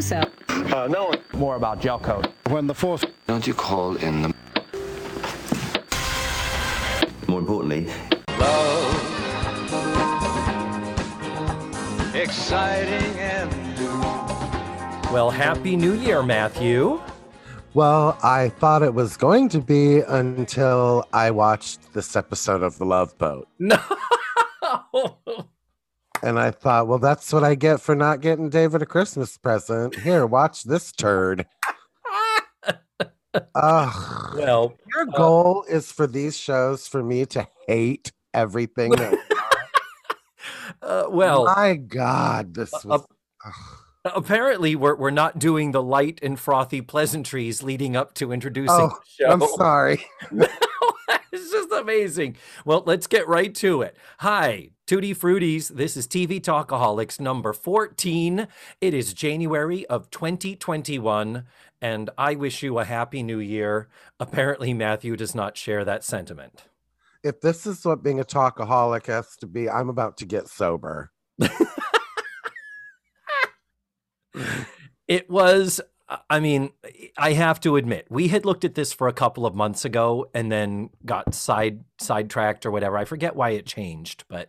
so. Uh, no. More about gel coat. When the fourth. Don't you call in the. More importantly, exciting and Well, Happy New Year, Matthew. Well, I thought it was going to be until I watched this episode of The Love Boat. No. And I thought, well, that's what I get for not getting David a Christmas present. Here, watch this turd. Ugh. well, Your uh, goal is for these shows for me to hate everything. That, uh, well, my God, this uh, was. Uh, ugh. Apparently we're we're not doing the light and frothy pleasantries leading up to introducing Oh, the show. I'm sorry. it's just amazing. Well, let's get right to it. Hi, Tutti Fruities. This is TV Talkaholics number 14. It is January of 2021, and I wish you a happy new year. Apparently, Matthew does not share that sentiment. If this is what being a talkaholic has to be, I'm about to get sober. It was, I mean, I have to admit, we had looked at this for a couple of months ago and then got side sidetracked or whatever. I forget why it changed, but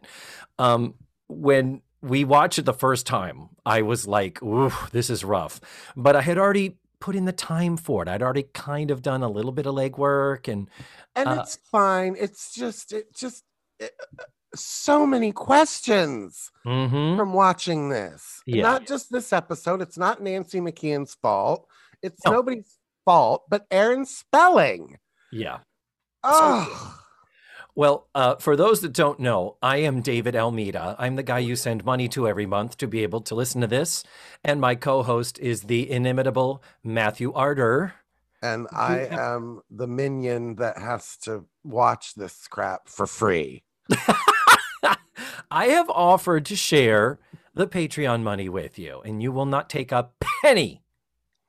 um, when we watched it the first time, I was like, "Ooh, this is rough." But I had already put in the time for it. I'd already kind of done a little bit of legwork, and and Uh, it's fine. It's just, it just, it, so many questions Mhm. from watching this. Yeah. Not just this episode. It's not Nancy McKeon's fault. It's No. nobody's fault, but Aaron's spelling. yeah. Oh, Well, uh, for those that don't know, I am David Almeida. I'm the guy you send money to every month to be able to listen to this. And my co host is the inimitable Matthew Arter. and I am the minion that has to watch this crap for free. I have offered to share the Patreon money with you, and you will not take a penny.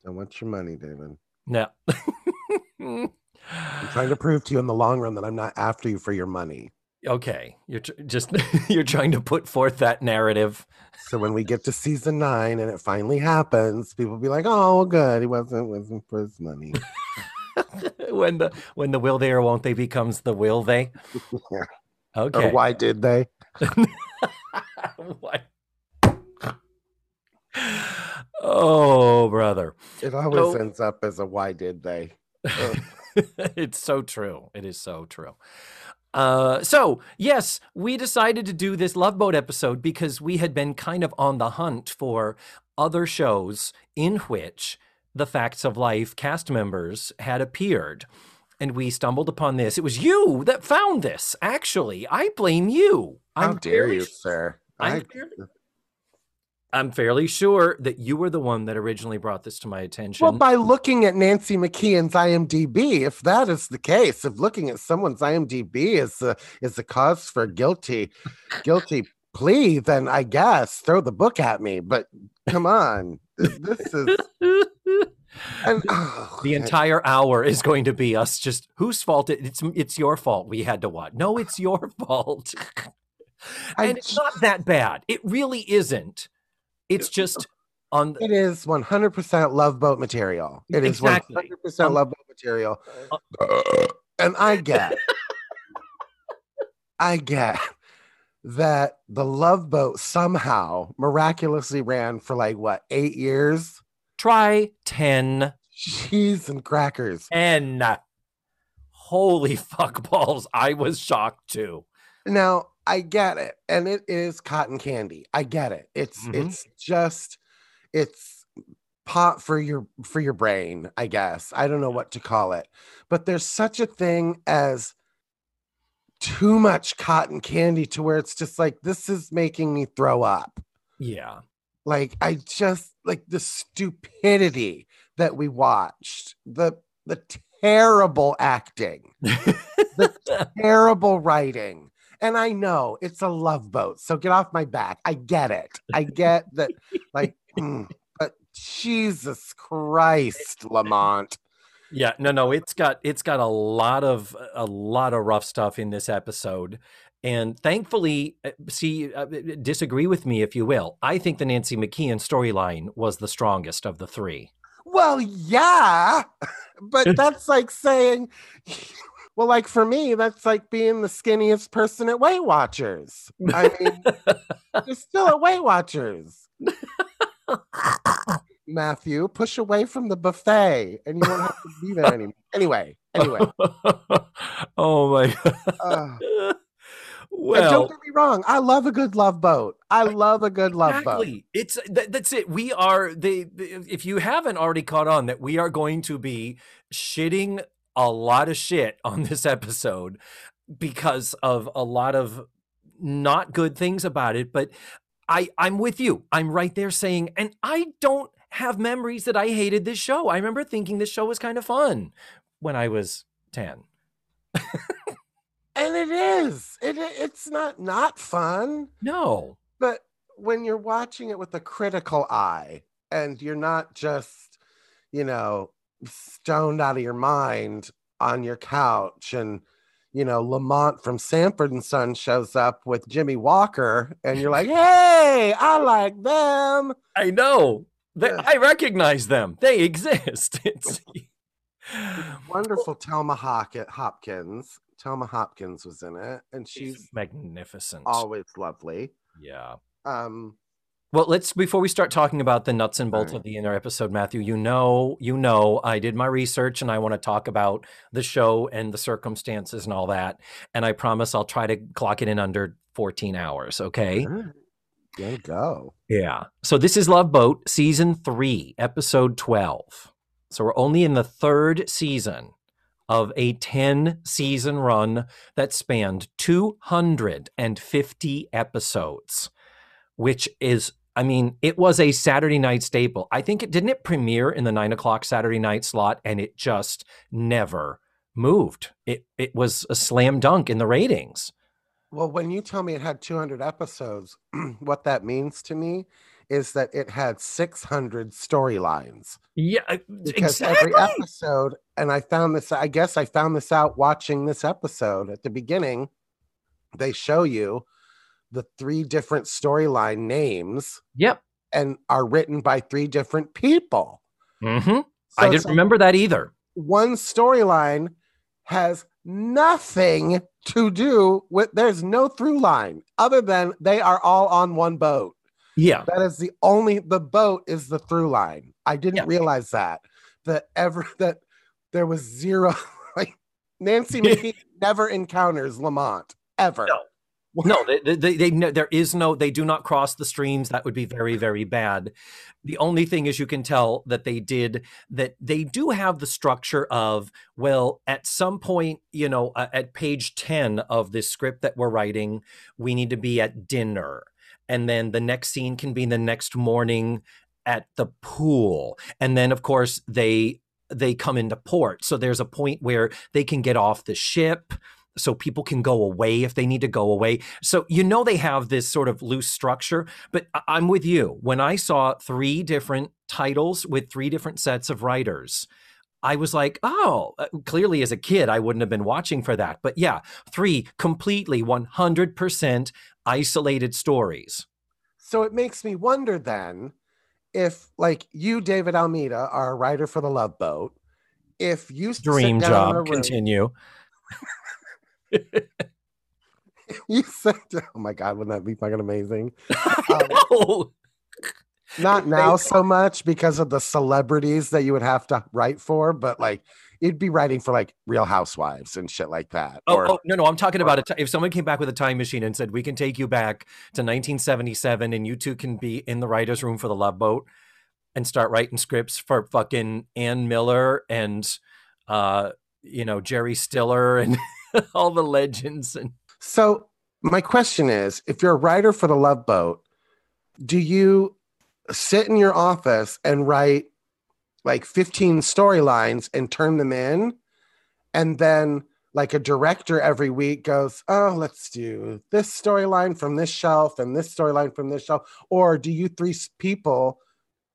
I want your money, David. No. I'm trying to prove to you in the long run that I'm not after you for your money. okay, you're tr- just you're trying to put forth that narrative. So when we get to season nine and it finally happens, people will be like, "Oh, good, he wasn't wasn't for his money." when the when the will they or won't they becomes the will they. Okay. Or why did they? What? Oh, brother. It always So- ends up as a "Why did they?" It's so true. It is so true. Uh, so yes, we decided to do this Love Boat episode because we had been kind of on the hunt for other shows in which the Facts of Life cast members had appeared. And we stumbled upon this. It was you that found this, actually. I blame you. How I'm dare fairly you, sir? I'm I- fairly- I'm fairly sure that you were the one that originally brought this to my attention. Well, by looking at Nancy McKeon's IMDb, if that is the case, if looking at someone's IMDb is a is a cause for guilty guilty plea, then I guess throw the book at me. But come on, this, is and, oh, the entire hour is going to be us just whose fault it, it's it's your fault we had to watch. No, it's your fault. I and it's not that bad. It really isn't. It's just on The, It is 100% love boat material. It is Exactly. 100% Um, love boat material. and I get, I get that the love boat somehow miraculously ran for like what, eight years? try 10 Cheese and crackers. and holy fuck balls. I was shocked too. Now, I get it. And it is cotton candy. I get it. It's Mhm. it's just it's pot for your for your brain, I guess. I don't know what to call it. But there's such a thing as too much cotton candy to where it's just like this is making me throw up. Yeah. Like I just like the stupidity that we watched, the the terrible acting, the terrible writing. And I know it's a love boat, so get off my back. I get it. I get that, like, mm, but Jesus Christ, Lamont. Yeah, no, no, it's got it's got a lot of a lot of rough stuff in this episode, And thankfully, uh, see, uh, disagree with me if you will. I think the Nancy McKeon storyline was the strongest of the three. Well, yeah, but that's like saying, well, like for me, that's like being the skinniest person at Weight Watchers. I mean, you're still at Weight Watchers. Matthew, push away from the buffet and you won't have to be there anymore. Anyway, anyway. oh my god. Uh, well, don't get me wrong. I love a good love boat. I love a good love boat. It's that, that's it. We are the, the if you haven't already caught on that we are going to be shitting a lot of shit on this episode because of a lot of not good things about it, but I I'm with you. I'm right there saying and I don't have memories that I hated this show. I remember thinking this show was kind of fun when I was 10. And it is. It, it's not not fun. No. But when you're watching it with a critical eye and you're not just, you know, stoned out of your mind on your couch and, you know, Lamont from Sanford and Son shows up with Jimmy Walker and you're like, hey, I like them. I know. They, Yeah. I recognize them. They exist. It's Wonderful Telma Hopkins. Telma Hopkins was in it and she's she's magnificent. always lovely. Yeah. Um, Well, let's before we start talking about the nuts and bolts Alright. of the inner episode, Matthew. You know, you know, I did my research and I want to talk about the show and the circumstances and all that. And I promise I'll try to clock it in under 14 hours. Okay. There you go. Yeah. So this is Love Boat, season three, episode 12. So we're only in the third season of a 10 season run that spanned 250 episodes, which is, I mean, it was a Saturday night staple. I think it didn't it premiere in the nine o'clock Saturday night slot and it just never moved. It it was a slam dunk in the ratings. Well, when you tell me it had 200 episodes, what that means to me is that it had 600 storylines. Yeah, Because every episode, and I found this, I guess I found this out watching this episode at the beginning. They show you the three different storyline names Yep. and are written by three different people. Mm-hmm. So I didn't remember that either. one storyline has nothing to do with, there's no through line other than they are all on one boat. Yeah. That is the only the boat is the through line. I didn't Yeah. realize that that ever that there was zero like Nancy McKeon never encounters Lamont ever. No. No, they, they, they, there is no, they do not cross the streams. That would be very, very bad. The only thing is you can tell that they did, that they do have the structure of, well, at some point, you know, uh, at page 10 of this script that we're writing, we need to be at dinner. And then the next scene can be the next morning at the pool. And then, of course, they, they come into port. So there's a point where they can get off the ship so people can go away if they need to go away. So you know they have this sort of loose structure, but I'm with you. When I saw three different titles with three different sets of writers, I was like, oh, uh, clearly as a kid, I wouldn't have been watching for that. But yeah, three completely 100% isolated stories. So it makes me wonder then if like you, David Almeida, are a writer for the Love Boat. If you Dream down in a job. room- Continue. you said, "Oh my God, wouldn't that be fucking amazing?" Um, Not now so much because of the celebrities that you would have to write for, but like you'd be writing for like Real Housewives and shit like that. Oh, or oh, no, no, I'm talking about a if someone came back with a time machine and said, we can take you back to 1977 and you two can be in the writer's room for the Love Boat and start writing scripts for fucking Ann Miller and, uh, you know, Jerry Stiller and all the legends. And So my question is, if you're a writer for the Love Boat, do you sit in your office and write like 15 storylines and turn them in? And then like a director every week goes, "Oh, let's do this storyline from this shelf and this storyline from this shelf." Or do you three people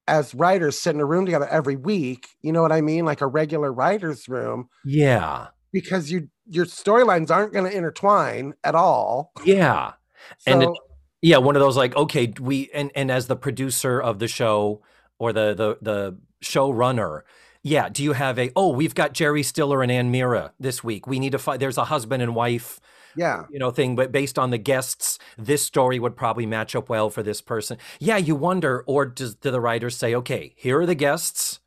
as writers sit in a room together every week? You know what I mean? Like a regular writer's room yeah, because you your storylines aren't going to intertwine at all. Yeah. And it- Yeah, one of those like, okay, we and and as the producer of the show or the the the showrunner, yeah, do you have a oh, we've got Jerry Stiller and Ann Miller this week. We need to find there's a husband and wife yeah, you know thing but based on the guests this story would probably match up well for this person yeah you wonder or does do the writers say okay here are the guests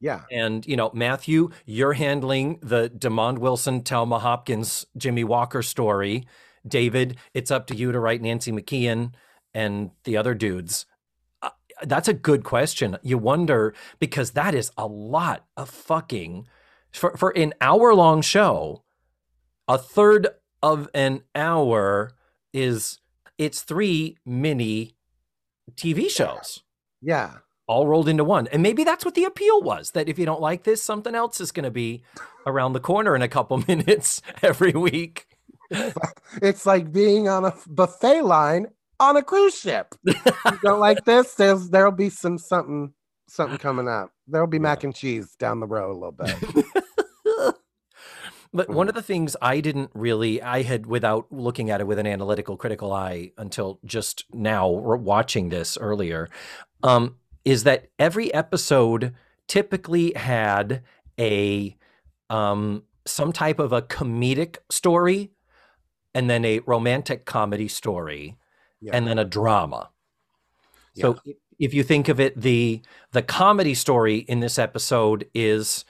yeah, and you know matthew you're handling the demond wilson telma hopkins jimmy walker story. David it's up to you to write nancy mckeon and the other dudes. Uh, that's a good question. You wonder because that is a lot of fucking for, for an hour long show a third of an hour is it's three mini tv shows. Yeah. All rolled into one. And maybe that's what the appeal was that if you don't like this, something else is going to be around the corner in a couple minutes every week. It's like being on a buffet line on a cruise ship. you don't like this? There's there'll be some something something coming up. There'll be mac and cheese down the road a little bit. But one of the things I didn't really, I had without looking at it with an analytical, critical eye until just now, watching this earlier, um, is that every episode typically had a um, some type of a comedic story, and then a romantic comedy story, Yeah. and then a drama. So if you think of it, the the comedy story in this episode is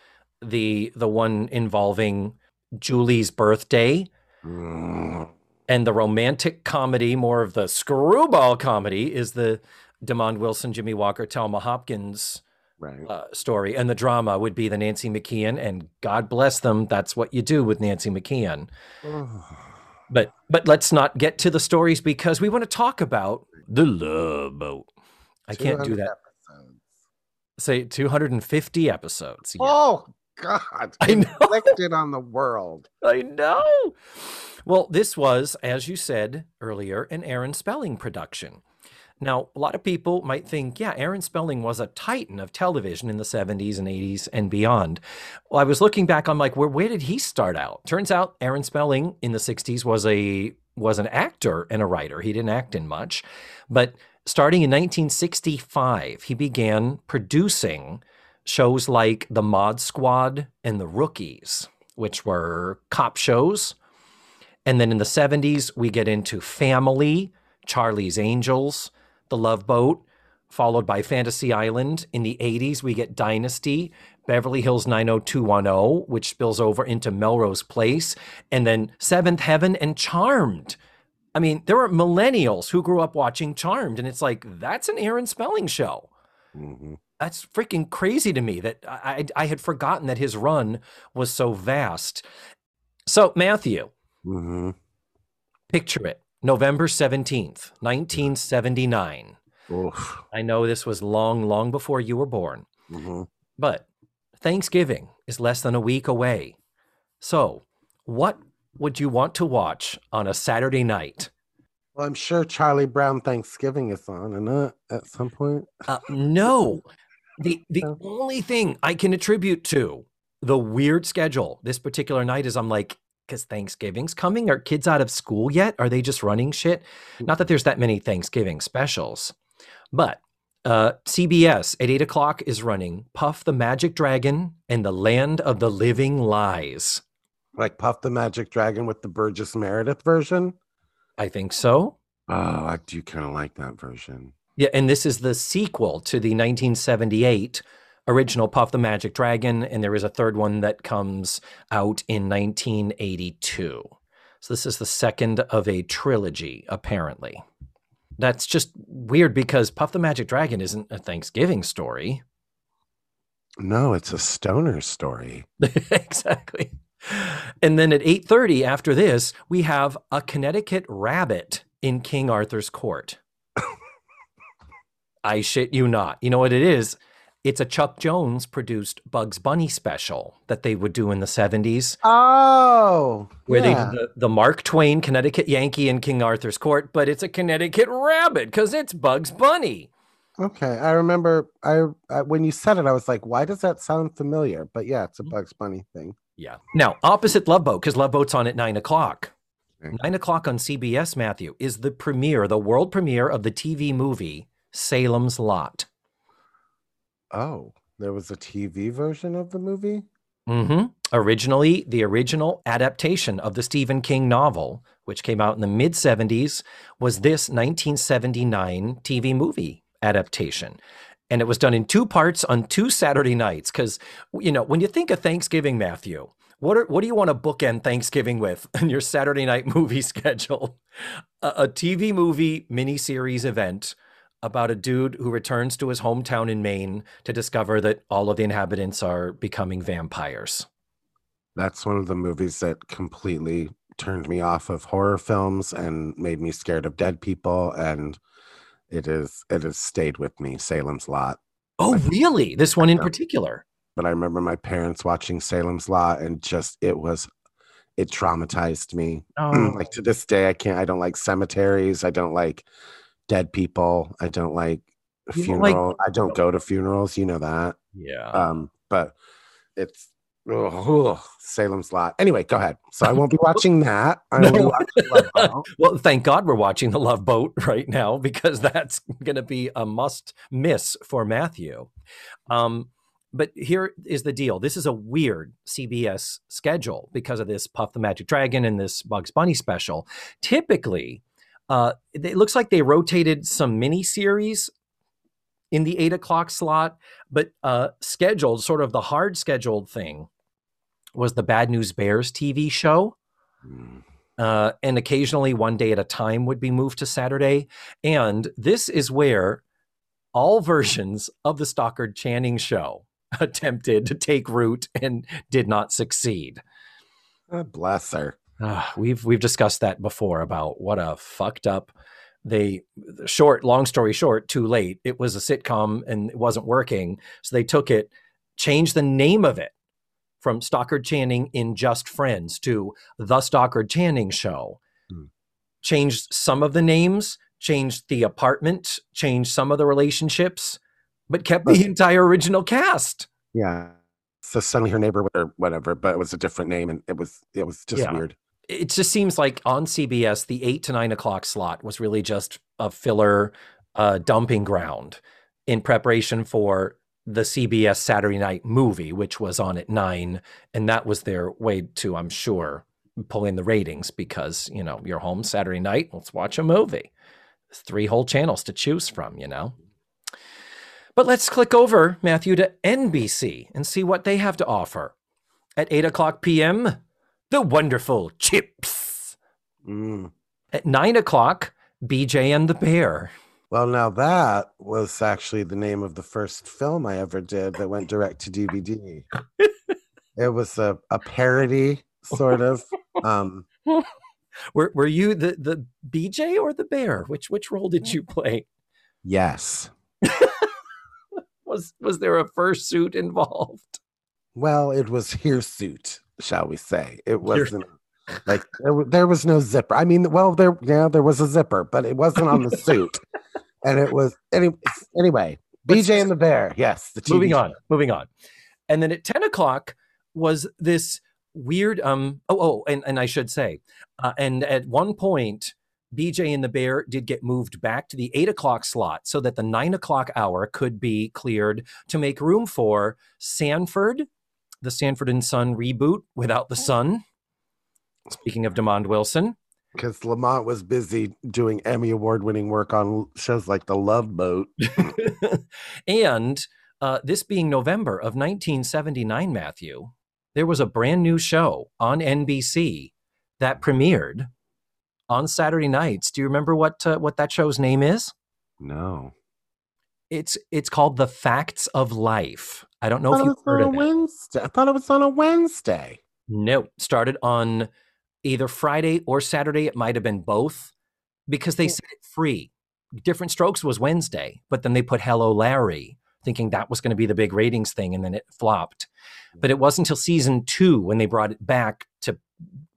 the the one involving Julie's birthday, Mm, and the romantic comedy, more of the screwball comedy, is the Demond Wilson, Jimmy Walker, Telma Hopkins right. uh, story, and the drama would be the Nancy McKeon. And God bless them, that's what you do with Nancy McKeon. But but let's not get to the stories because we want to talk about the Love Boat. I can't do that. episodes. Say 250 episodes. Yeah. Oh God! I know. Inflicted on the world. I know. Well, this was, as you said earlier, an Aaron Spelling production. Now, a lot of people might think, yeah, Aaron Spelling was a titan of television in the 70s and 80s and beyond. Well, I was looking back, I'm like, where, where did he start out? Turns out Aaron Spelling in the 60s was a was an actor and a writer. He didn't act in much. But starting in 1965, he began producing shows like The Mod Squad and The Rookies, which were cop shows. And then in the 70s, we get into Family, Charlie's Angels, The Love Boat, followed by Fantasy Island. In the 80s, we get Dynasty, Beverly Hills 90210, which spills over into Melrose Place, and then Seventh Heaven and Charmed. I mean, there were millennials who grew up watching Charmed, and it's like, that's an Aaron Spelling show Mhm. that's freaking crazy to me that I, I had forgotten that his run was so vast. So Matthew, Mhm. picture it. November 17th, 1979. Oof. I know this was long, long before you were born, Mhm. but Thanksgiving is less than a week away. So, what would you want to watch on a Saturday night? Well, I'm sure Charlie Brown Thanksgiving is on, and uh, at some point. Uh, no. The the Oh. only thing I can attribute to the weird schedule this particular night is I'm like, because Thanksgiving's coming. Are kids out of school yet? Are they just running shit? Not that there's that many Thanksgiving specials, but uh, CBS at eight o'clock is running Puff the Magic Dragon and the Land of the Living Lies. Like Puff the Magic Dragon with the Burgess Meredith version. I think so. Oh, I do kind of like that version. Yeah, and this is the sequel to the 1978 original Puff the Magic Dragon, and there is a third one that comes out in 1982. So this is the second of a trilogy, apparently. That's just weird because Puff the Magic Dragon isn't a Thanksgiving story. No, it's a stoner story. exactly. And then at 8:30 after this, we have a Connecticut rabbit in King Arthur's court. I shit you not. You know what it is? It's a Chuck Jones produced Bugs Bunny special that they would do in the 70s Oh, where yeah. they did the, the Mark Twain Connecticut Yankee in King Arthur's court, but it's a Connecticut rabbit cuz it's Bugs Bunny. Okay, I remember. I, I when you said it, I was like, "Why does that sound familiar?" But yeah, it's a mm-hmm. Bugs Bunny thing. Yeah. Now, opposite Love Boat, because Love Boat's on at nine o'clock. Okay. Nine o'clock on CBS, Matthew, is the premiere, the world premiere of the TV movie Salem's Lot. Oh, there was a TV version of the movie? Mm hmm Originally, the original adaptation of the Stephen King novel, which came out in the mid 70s, was this 1979 TV movie adaptation. And it was done in two parts on two Saturday nights. Because, you know, when you think of Thanksgiving, Matthew, what, are, what do you want to bookend Thanksgiving with in your Saturday night movie schedule? A, a TV movie miniseries event about a dude who returns to his hometown in Maine to discover that all of the inhabitants are becoming vampires. That's one of the movies that completely turned me off of horror films and made me scared of dead people. And it is it has stayed with me, Salem's Lot. Oh, really? This one in particular? But I remember my parents watching Salem's Lot and just it was it traumatized me. Oh, like to this day, I can't I don't like cemeteries. I don't like dead people. I don't like You don't like- funeral. I don't go to funerals, you know that. yeah. Um, but it's Salem's Lot. Anyway, go ahead. So I won't be watching that. I will be No. watching Love Boat. Well, thank God we're watching The Love Boat right now because that's going to be a must miss for Matthew. Um, but here is the deal this is a weird CBS schedule because of this Puff the Magic Dragon and this Bugs Bunny special. Typically, uh, it looks like they rotated some mini series in the eight o'clock slot, but uh, scheduled, sort of the hard scheduled thing, was the Bad News Bears TV show Mm. uh, and occasionally one day at a time would be moved to Saturday. And this is where all versions of the Stockard Channing show attempted to take root and did not succeed. God bless her. Ah, we've we've discussed that before about what a fucked up they short long story short too late it was a sitcom and it wasn't working so they took it changed the name of it from Stockard Channing in Just Friends to The Stockard Channing Show. Hmm. Changed some of the names, changed the apartment, changed some of the relationships, but kept the entire original cast. Yeah. So suddenly her neighbor or whatever, but it was a different name and it was it was just Yeah. weird. It just seems like on CBS, the eight to nine o'clock slot was really just a filler uh, dumping ground in preparation for the CBS Saturday night movie, which was on at nine. And that was their way to, I'm sure, pull in the ratings because, you know, you're home Saturday night, let's watch a movie. There's three whole channels to choose from, you know? But let's click over, Matthew, to NBC and see what they have to offer. At 8 o'clock p.m., the wonderful Chips. Mm. At 9 o'clock, BJ and the Bear. Well, now that was actually the name of the first film I ever did that went direct to DVD. it was a, a parody, sort of. Um, Were, were you the, the BJ or the Bear? Which which role did you play? yes. Was was there a fursuit involved? Well, it was hirsute, shall we say? It wasn't like there, there was no zipper. I mean, well, there yeah, there was a zipper, but it wasn't on the suit, and it was any, anyway. Let's- BJ and the Bear, yes. The TV moving on, moving on. And then at 10 o'clock was this weird um oh oh and, and I should say, uh, and at one point BJ and the Bear did get moved back to the eight o'clock slot so that the nine o'clock hour could be cleared to make room for Sanford, the Sanford and Son reboot without the sun. Speaking of Demond Wilson, because Lamont was busy doing Emmy Award winning work on shows like The Love Boat. and uh, this being November of 1979, Matthew, there was a brand new show on NBC that premiered on Saturday nights. Do you remember what uh, what that show's name is? No. It's it's called The Facts of Life. I don't know I if on heard a of it. Wednesday. I thought it was on a Wednesday. No, started on either Friday or Saturday. It might have been both because they set it free. Diff'rent Strokes was Wednesday, but then they put Hello Larry, thinking that was going to be the big ratings thing, and then it flopped. But it wasn't until season two when they brought it back to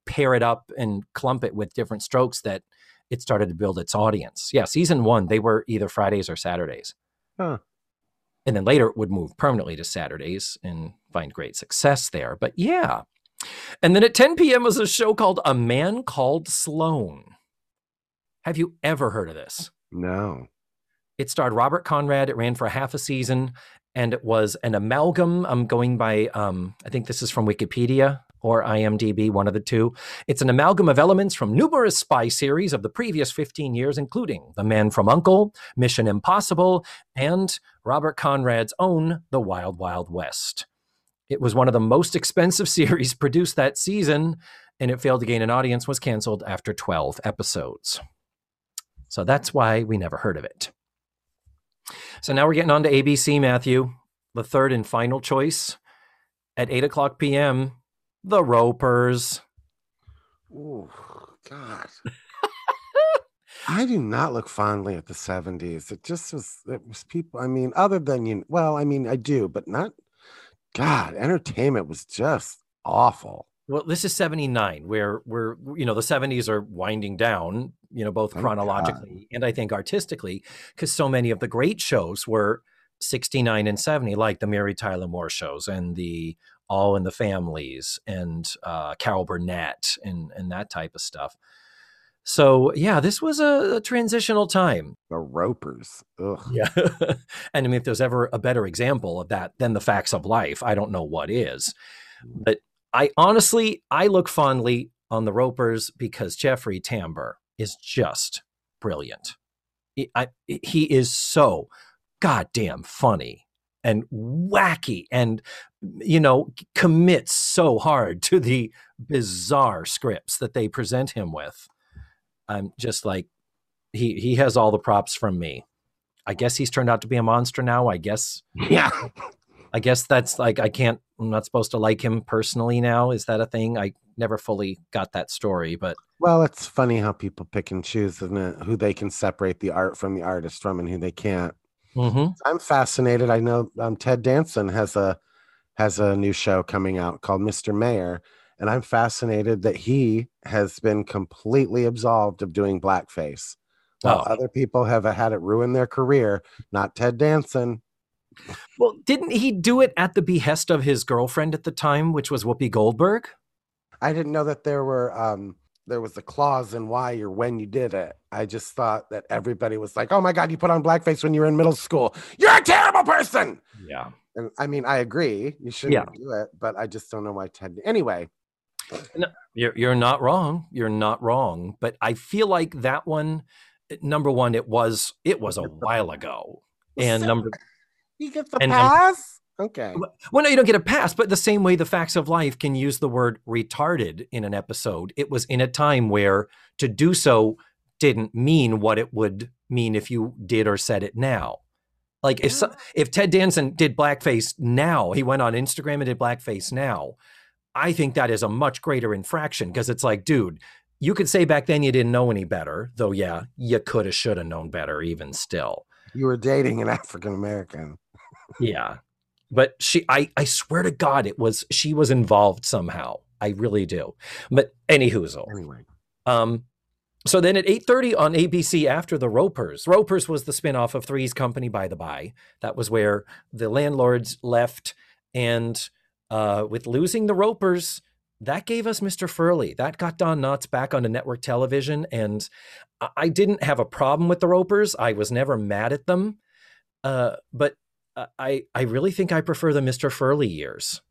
pair it up and clump it with Diff'rent Strokes that it started to build its audience. Yeah, season one, they were either Fridays or Saturdays. Huh. And then later it would move permanently to Saturdays and find great success there. But yeah, And then at 10 p.m. was a show called A Man Called Sloan. Have you ever heard of this? No. It starred Robert Conrad. It ran for half a season, and it was an amalgam. I'm going by, um, I think this is from Wikipedia or IMDb, one of the two. It's an amalgam of elements from numerous spy series of the previous 15 years, including The Man from Uncle, Mission Impossible, and Robert Conrad's own The Wild Wild West. It was one of the most expensive series produced that season, and it failed to gain an audience, was canceled after 12 episodes. So that's why we never heard of it. So now we're getting on to ABC, Matthew, the third and final choice. At 8 o'clock p.m., The Ropers. Oh, God. I do not look fondly at the 70s. It just was, it was people, I mean, other than you, well, I mean, I do, but not, God, entertainment was just awful. Well, this is 79, where we're, you know, the 70s are winding down, you know, both chronologically and I think artistically, because so many of the great shows were 69 and 70, like the Mary Tyler Moore shows and the All in the Families and uh, Carol Burnett and, and that type of stuff. So, yeah, this was a, a transitional time. The Ropers. Ugh. Yeah. and I mean, if there's ever a better example of that than the facts of life, I don't know what is. But I honestly, I look fondly on the Ropers because Jeffrey Tambor is just brilliant. He, I, he is so goddamn funny and wacky and, you know, commits so hard to the bizarre scripts that they present him with. I'm just like, he, he has all the props from me. I guess he's turned out to be a monster now. I guess Yeah. I guess that's like I can't. I'm not supposed to like him personally now. Is that a thing? I never fully got that story, but Well, it's funny how people pick and choose, isn't it? Who they can separate the art from the artist from and who they can't. Mhm. I'm fascinated. I know um, Ted Danson has a has a new show coming out called Mr. Mayor, and I'm fascinated that he has been completely absolved of doing blackface, while Oh. other people have had it ruin their career. Not Ted Danson. well, didn't he do it at the behest of his girlfriend at the time, which was Whoopi Goldberg? I didn't know that there were um there was a clause in why or when you did it. I just thought that everybody was like, "Oh my god, you put on blackface when you were in middle school. You're a terrible person." Yeah. And I mean, I agree. You shouldn't Yeah. do it, but I just don't know why Ted. Anyway, You're you're not wrong. You're not wrong. But I feel like that one, number one, it was it was a while ago, and number he gets a And, um, pass. Okay. Well, no, you don't get a pass, but the same way the facts of life can use the word retarded in an episode, it was in a time where to do so didn't mean what it would mean if you did or said it now. Like if so, ah. if Ted Danson did blackface now, he went on Instagram and did blackface now. I think that is a much greater infraction because it's like, dude, you could say back then you didn't know any better, though. Yeah, you could have, should have known better, even still. You were dating an African American. Yeah. But she I I swear to God it was she was involved somehow. I really do. But any. Anyway, Um so then at 8:30 on ABC after the Ropers. Ropers was the spinoff of Three's Company by the by. That was where the landlords left and uh with losing the Ropers that gave us Mr. Furley. That got Don Knotts back onto network television. And I- didn't have a problem with the Ropers. I was never mad at them. Uh, but I, I really think I prefer the Mr. Furley years.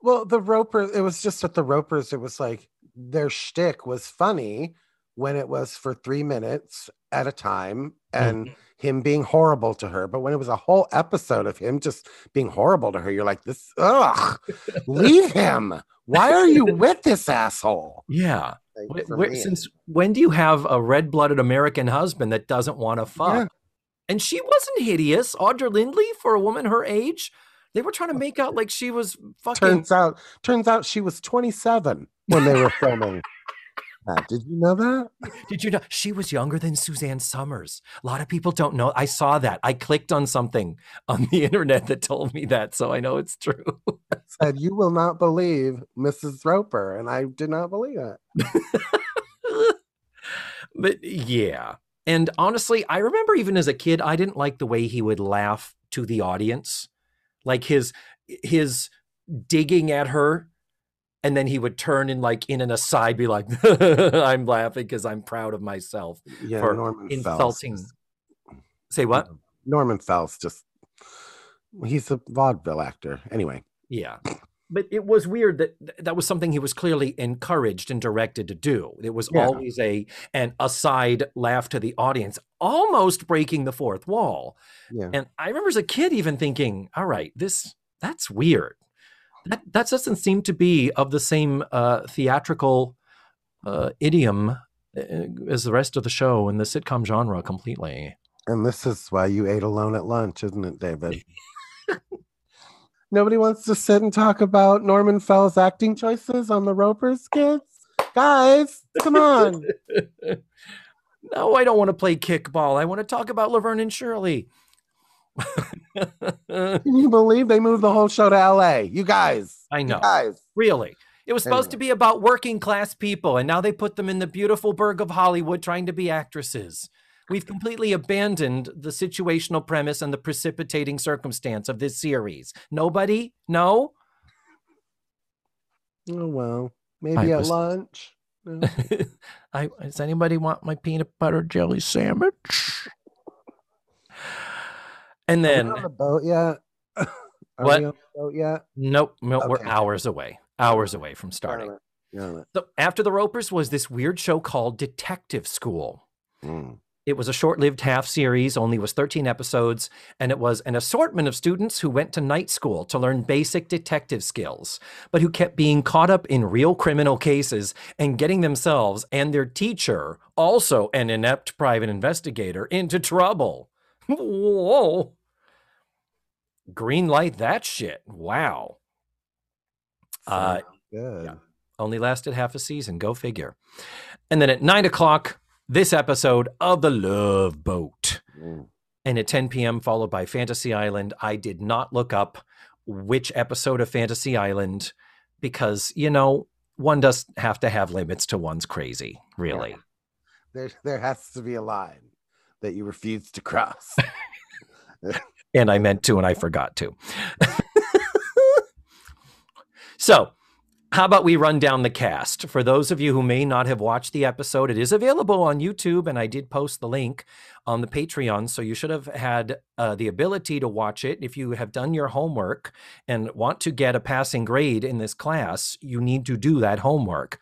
well, the Roper, It was just that the Ropers. It was like their shtick was funny when it was for three minutes at a time, and mm-hmm. him being horrible to her. But when it was a whole episode of him just being horrible to her, you're like, this. Ugh, leave him. Why are you with this asshole? Yeah. Like, since when do you have a red blooded American husband that doesn't want to fuck? Yeah. And she wasn't hideous. Audra Lindley, for a woman her age, they were trying to make out like she was fucking. turns out turns out she was 27 when they were filming that. Did you know that? Did you know she was younger than Suzanne Somers? A lot of people don't know. I saw that. I clicked on something on the internet that told me that, so I know it's true. Said you will not believe Mrs. Roper, and I did not believe it. but yeah. And honestly, I remember even as a kid, I didn't like the way he would laugh to the audience. Like his his digging at her and then he would turn and like in an aside be like, "I'm laughing because I'm proud of myself." Yeah, for Norman insulting-. Say what? Norman Fell's just he's a vaudeville actor. Anyway, Yeah. But it was weird that that was something he was clearly encouraged and directed to do. It was Yeah. always a an aside laugh to the audience, almost breaking the fourth wall. yeah. And I remember as a kid even thinking, "All right, this that's weird. That that doesn't seem to be of the same uh, theatrical uh, idiom uh, as the rest of the show and the sitcom genre completely." And this is why you ate alone at lunch, isn't it, David? Nobody wants to sit and talk about Norman Fell's acting choices on the Ropers, kids. Guys, come on. no, I don't want to play kickball. I want to talk about Laverne and Shirley. Can you believe they moved the whole show to LA? You guys. I know. guys. Really. It was supposed to be about working class people, and now they put them in the beautiful burg of Hollywood trying to be actresses. We've completely abandoned the situational premise and the precipitating circumstance of this series. Nobody? No? Oh well. Maybe I at was- lunch. No. I, does anybody want my peanut butter jelly sandwich? And Are we then, on the boat yet? Are What? we on the boat yet? nope, no, we're hours away, hours away from starting. Got it. Got it. So after the Ropers was this weird show called Detective School. Mm. It was a short-lived half series, only was 13 episodes, and it was an assortment of students who went to night school to learn basic detective skills, but who kept being caught up in real criminal cases and getting themselves and their teacher, also an inept private investigator, into trouble. Whoa. Green light that shit. Wow. Uh, good. yeah. only lasted half a season. Go figure. And then at nine o'clock, this episode of The Love Boat. Mm. And at 10 p.m., followed by Fantasy Island. I did not look up which episode of Fantasy Island because, you know, one does have to have limits to one's crazy, really. There, there has to be a line that you refuse to cross. And I meant to, and I forgot to. so, how about we run down the cast? For those of you who may not have watched the episode, it is available on YouTube, and I did post the link on the Patreon. So you should have had uh, the ability to watch it. If you have done your homework and want to get a passing grade in this class, you need to do that homework.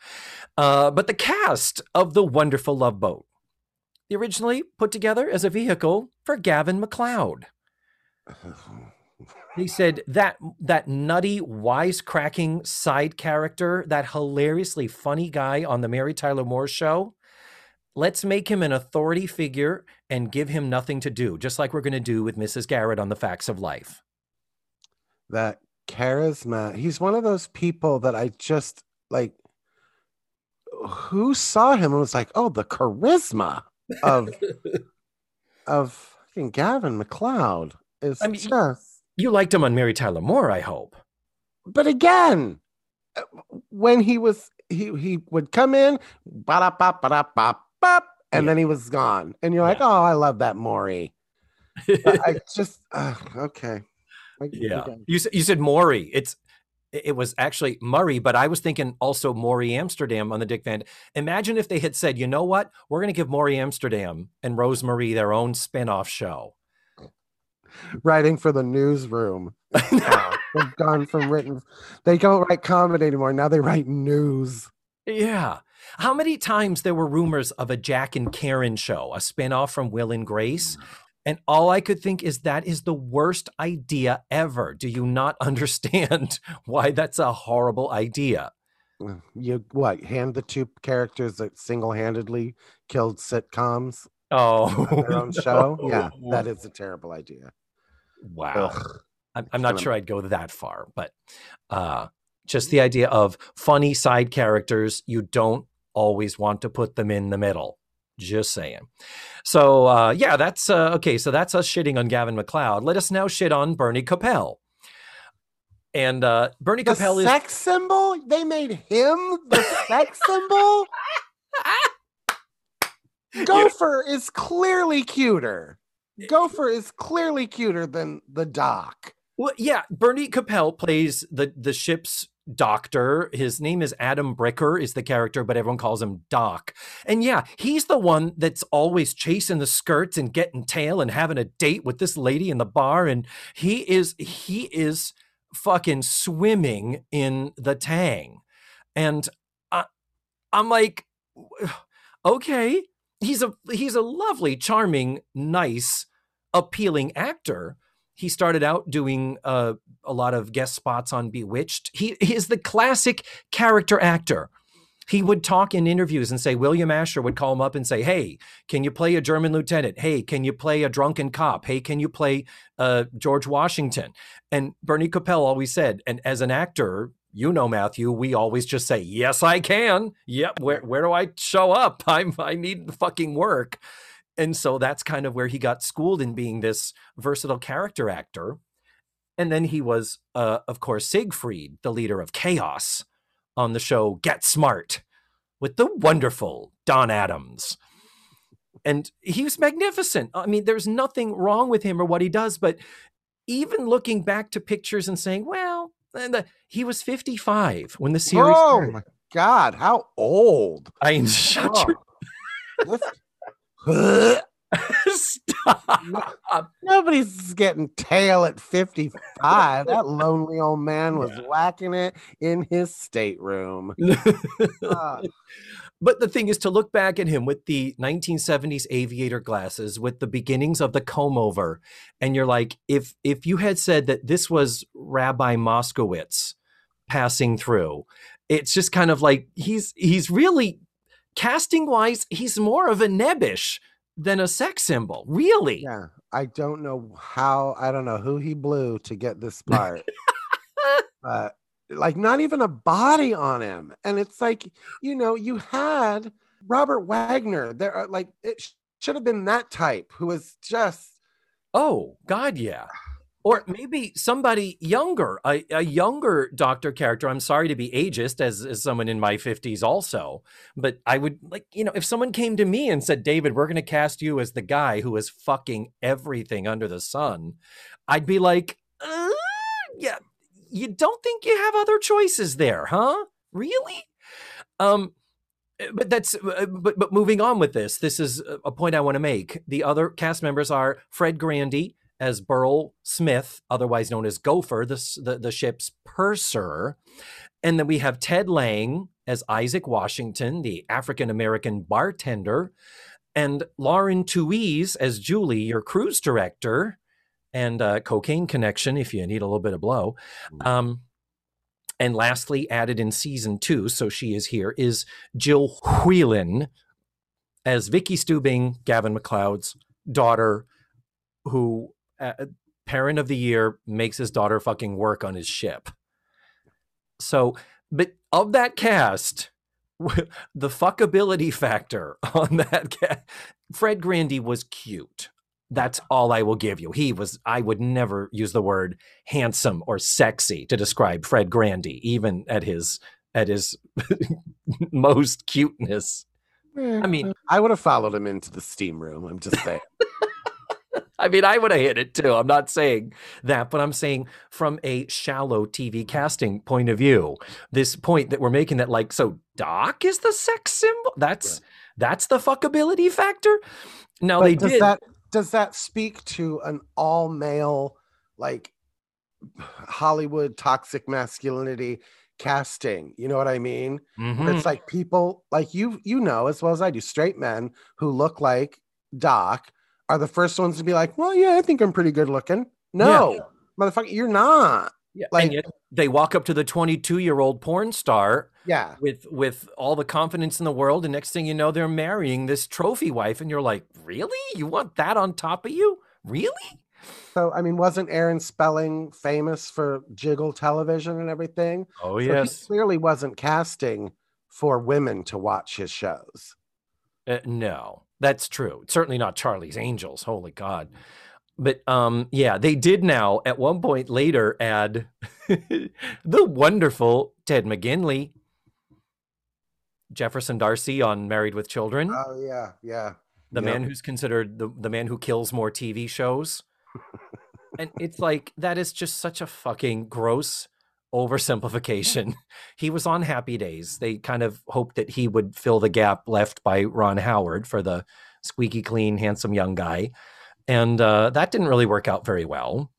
Uh, but the cast of The Wonderful Love Boat, originally put together as a vehicle for Gavin MacLeod. They said that that nutty, wisecracking side character, that hilariously funny guy on the Mary Tyler Moore show, let's make him an authority figure and give him nothing to do, just like we're going to do with Mrs. Garrett on the Facts of Life. that charisma. He's one of those people that I just like. Who saw him and was like, "Oh, the charisma of of fucking Gavin MacLeod is I mean, just." You liked him on Mary Tyler Moore, I hope. But again, when he was he he would come in, bop bop bop bop bop, and Yeah. then he was gone, and you're like, Yeah. "Oh, I love that Maury." I just uh, okay. I- Yeah. okay. You said you said Maury. It's it was actually Murray, but I was thinking also Morey Amsterdam on the Dick Van. Imagine if they had said, you know what, we're going to give Morey Amsterdam and Rose Marie their own spin-off show. Writing for the newsroom. They've gone from written. They don't write comedy anymore. Now they write news. yeah. How many times there were rumors of a Jack and Karen show, a spin-off from Will and Grace? Mm. And all I could think is that is the worst idea ever. Do you not understand why that's a horrible idea? Mm, you what? Hand the two characters that single-handedly killed sitcoms Oh, their own show. Yeah, that is a terrible idea. Wow. Ugh. I'm, I'm not sure I'd go that far, but uh, just the idea of funny side characters, you don't always want to put them in the middle. Just saying. So, uh, yeah, that's uh, okay. So that's us shitting on Gavin MacLeod. Let us now shit on Bernie Kopell. And uh, Bernie The Kopell is. sex symbol? They made him the sex symbol? Gopher is clearly cuter. Gopher is clearly cuter than the doc. Well, yeah, Bernie Kopell plays the the ship's doctor. His name is Adam Bricker, is the character, but everyone calls him Doc. And yeah, he's the one that's always chasing the skirts and getting tail and having a date with this lady in the bar. And he is he is fucking swimming in the tang. And I, I'm like, okay, he's a he's a lovely, charming, nice, appealing actor. He started out doing uh, a lot of guest spots on Bewitched. He, he is the classic character actor. He would talk in interviews and say, William Asher would call him up and say, Hey, can you play a German lieutenant? Hey, can you play a drunken cop? Hey, can you play uh, George Washington? And Bernie Kopell always said, and as an actor, you know, Matthew, we always just say, Yes, I can. Yep. Where, where do I show up? I'm, I need fucking work. And so that's kind of where he got schooled in being this versatile character actor. And then he was, uh, of course, Siegfried, the leader of KAOS on the show Get Smart with the wonderful Don Adams. And he was magnificent. I mean, there's nothing wrong with him or what he does, but even looking back to pictures and saying, well, the, he was 55 when the series. Oh started. my god, how old? I shut Oh. your Stop. Nobody's getting tail at 55. that lonely old man was whacking it in his stateroom. Ah, but the thing is to look back at him with the 1970s aviator glasses, with the beginnings of the comb over, and you're like, if if you had said that this was Rabbi Moskowitz passing through, it's just kind of like he's he's really casting wise, he's more of a nebbish than a sex symbol. Really. yeah, I don't know how, I don't know who he blew to get this part. but like not even a body on him. And it's like, you know, you had Robert Wagner. There are like it sh- should have been that type who was just Oh, God, yeah. Or maybe somebody younger, a, a younger doctor character. I'm sorry to be ageist as, as someone in my 50s also, but I would like, you know, if someone came to me and said, David, we're going to cast you as the guy who is fucking everything under the sun, I'd be like, uh, yeah, you don't think you have other choices there, huh? Really? Um, but that's uh, but but moving on with this this is a point i want to make the other cast members are fred grandy as burl smith otherwise known as gopher the, the, the ship's purser and then we have ted lange as isaac washington the african american bartender and lauren Tewes as julie your cruise director and uh, cocaine connection if you need a little bit of blow um, and lastly, added in season two, so she is here, is Jill Whelan as Vicky Stubing, Gavin MacLeod's daughter, who, uh, parent of the year, makes his daughter fucking work on his ship. So, but of that cast, the fuckability factor on that cast, Fred Grandy was cute. That's all I will give you. He was, I would never use the word handsome or sexy to describe Fred Grandy, even at his at his most cuteness. Eh, I mean, I would have followed him into the steam room. I'm just saying. I mean, I would have hit it too. I'm not saying that, but I'm saying from a shallow TV casting point of view, this point that we're making that like, so Doc is the sex symbol. That's that's the fuckability factor. Now But they does did. that does that speak to an all male like Hollywood toxic masculinity casting? You know what I mean? Mhm. It's like people like you you know as well as I do, straight men who look like Doc are the first ones to be like, well, yeah, I think I'm pretty good looking. No, motherfucker, you're not. Yeah, like- yet they walk up to the 22 year old porn star Yeah. with with all the confidence in the world, and next thing you know, they're marrying this trophy wife, and you're like, really? You want that on top of you? Really? So I mean, wasn't Aaron Spelling famous for Jiggle Television and everything? Oh So he clearly wasn't casting for women to watch his shows. Uh, no, that's true. Certainly not Charlie's Angels. Holy God. But um, yeah, they did now at one point later add the wonderful Ted McGinley, Jefferson Darcy on Married with Children, Oh yeah, yeah. the Yep. man who's considered the, the man who kills more TV shows. and it's like that is just such a fucking gross oversimplification. He was on Happy Days. They kind of hoped that he would fill the gap left by Ron Howard for the squeaky clean, handsome young guy. And uh, that didn't really work out very well.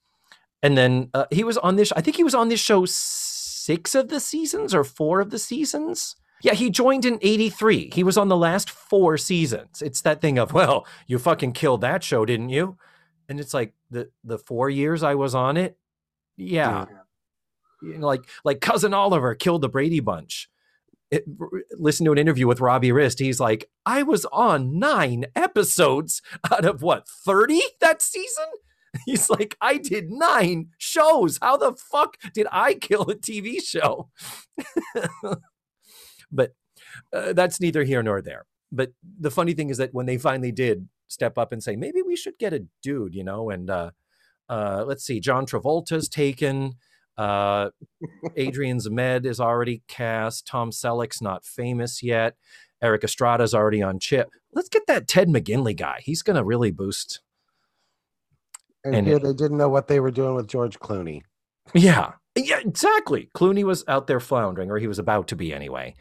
And then uh, he was on this, I think he was on this show six of the seasons or four of the seasons. Yeah, he joined in 83. He was on the last four seasons. It's that thing of, well, you fucking killed that show, didn't you? And it's like the the four years I was on it, yeah. You know, like like cousin Oliver killed the Brady Bunch. It, listen to an interview with Robbie Rist. He's like, I was on nine episodes out of what, 30 that season? He's like, I did nine shows. How the fuck did I kill a TV show? but uh, that's neither here nor there. But the funny thing is that when they finally did step up and say, maybe we should get a dude, you know, and uh, uh, let's see, John Travolta's taken. Uh, Adrian Zmed is already cast. Tom Selleck's not famous yet. Erik Estrada's already on chip. Let's get that Ted McGinley guy. He's going to really boost. And, And here it- they didn't know what they were doing with George Clooney. Yeah, yeah, exactly. Clooney was out there floundering, or he was about to be anyway.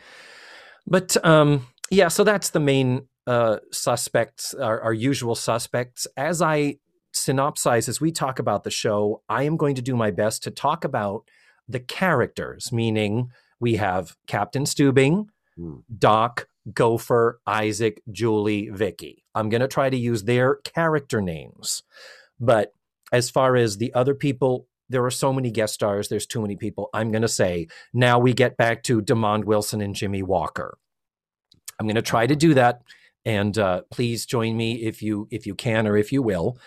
But um, yeah, so that's the main uh, suspects, our, our usual suspects. As I synopsize, as we talk about the show, I am going to do my best to talk about the characters, meaning we have Captain Stubing, Hmm. Doc, Gopher, Isaac, Julie, Vicky. I'm going to try to use their character names. But as far as the other people, there are so many guest stars, there's too many people. I'm going to say now we get back to Demond Wilson and Jimmy Walker. I'm going to try to do that. And uh, please join me if you if you can or if you will.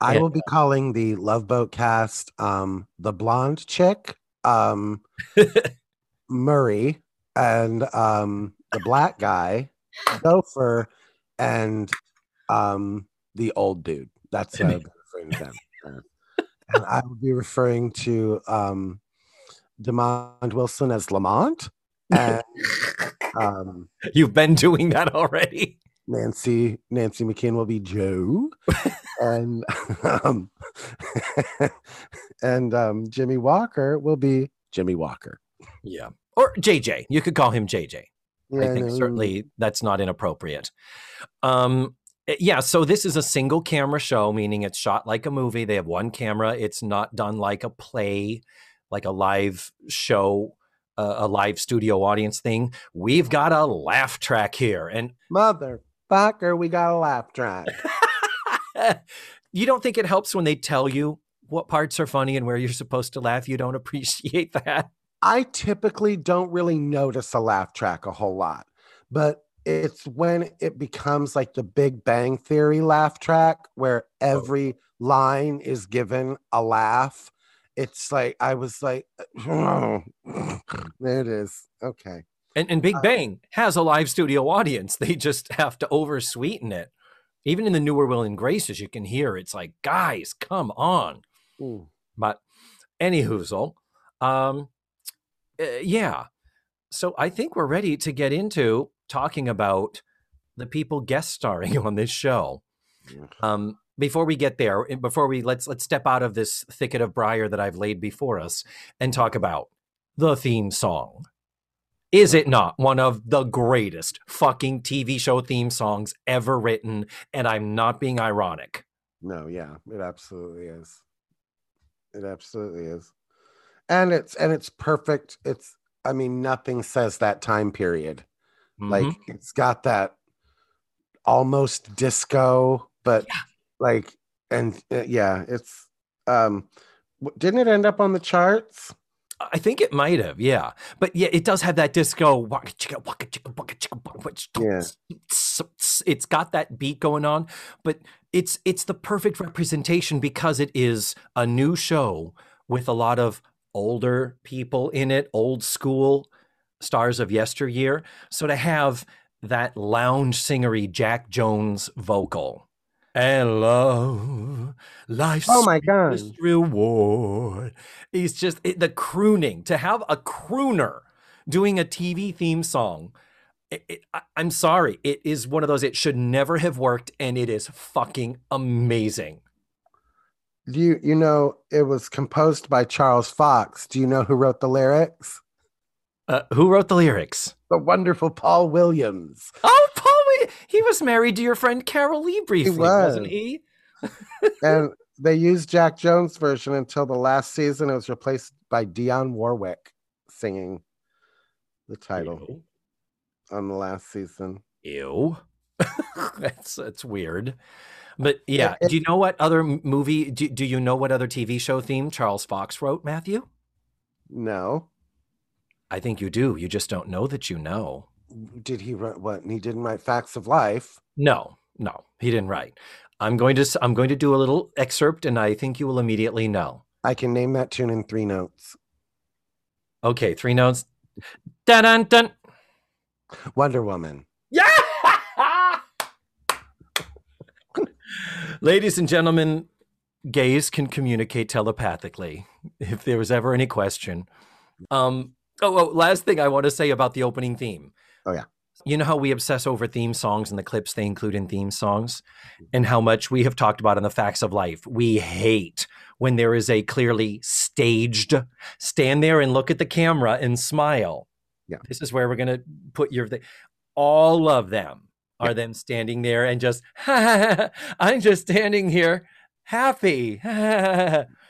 I will be calling the Love Boat cast um the blonde chick, um Murray, and um the black guy, Gopher, and um the old dude. That's uh, referring to them. And I will be referring to um Demond Wilson as Lamont and um You've been doing that already. Nancy Nancy McKeon will be Joe, and um, and um, Jimmy Walker will be Jimmy Walker. Yeah. Or JJ. You could call him JJ. I think no, certainly that's not inappropriate. Um, yeah, so this is a single camera show, meaning it's shot like a movie. They have one camera. It's not done like a play, like a live show, uh, a live studio audience thing. We've got a laugh track here, and motherfucker, we got a laugh track. you don't think it helps when they tell you what parts are funny and where you're supposed to laugh? You don't appreciate that. I typically don't really notice a laugh track a whole lot, but it's when it becomes like the Big Bang Theory laugh track where every line is given a laugh. It's like I was like, oh, there it is. Okay. And, and Big Bang has a live studio audience. They just have to oversweeten it. Even in the newer Will and Graces, you can hear it's like, guys, come on. Ooh. But anywhoozle, um, uh, yeah. So I think we're ready to get into talking about the people guest starring on this show. Um, before we get there, before we let's let's step out of this thicket of briar that I've laid before us and talk about the theme song. Is it not one of the greatest fucking TV show theme songs ever written? And I'm not being ironic. No, yeah, it absolutely is. It absolutely is. And it's and it's perfect. It's I mean, nothing says that time period. Like Mhm. it's got that almost disco, but like and uh, yeah, it's um didn't it end up on the charts? I think it might have, yeah. But yeah, it does have that disco. Yeah. It's got that beat going on, but it's it's the perfect representation because it is a new show with a lot of older people in it, old school stars of yesteryear. So to have that lounge singery Jack Jones vocal. And love, life's Oh my god. reward. He's just it, the crooning to have a crooner doing a TV theme song. It, it, I, I'm sorry, it is one of those. It should never have worked, and it is fucking amazing. Do you you know it was composed by Charles Fox? Do you know who wrote the lyrics? Uh, who wrote the lyrics? The wonderful Paul Williams. Oh, Paul. He was married to your friend Carol Lee briefly, was. not he? and they used Jack Jones' version until the last season. It was replaced by Dionne Warwick singing the title Ew. on the last season. Ew. that's that's weird. But yeah, it- do you know what other movie? Do, do you know what other TV show theme Charles Fox wrote, Matthew? No, I think you do. You just don't know that you know. did he write what? He didn't write Facts of Life. No, no, he didn't write. I'm going to I'm going to do a little excerpt, and I think you will immediately know. I can name that tune in three notes. Okay, three notes. Dun dun dun. Wonder Woman. Yeah. Ladies and gentlemen, gays can communicate telepathically. If there was ever any question. Um. Oh, oh, last thing I want to say about the opening theme. Oh, yeah. You know how we obsess over theme songs and the clips they include in theme songs, mm-hmm. and how much we have talked about in the facts of life. We hate when there is a clearly staged stand there and look at the camera and smile. Yeah. This is where we're gonna put your thing. All of them are them standing there and just I'm just standing here happy.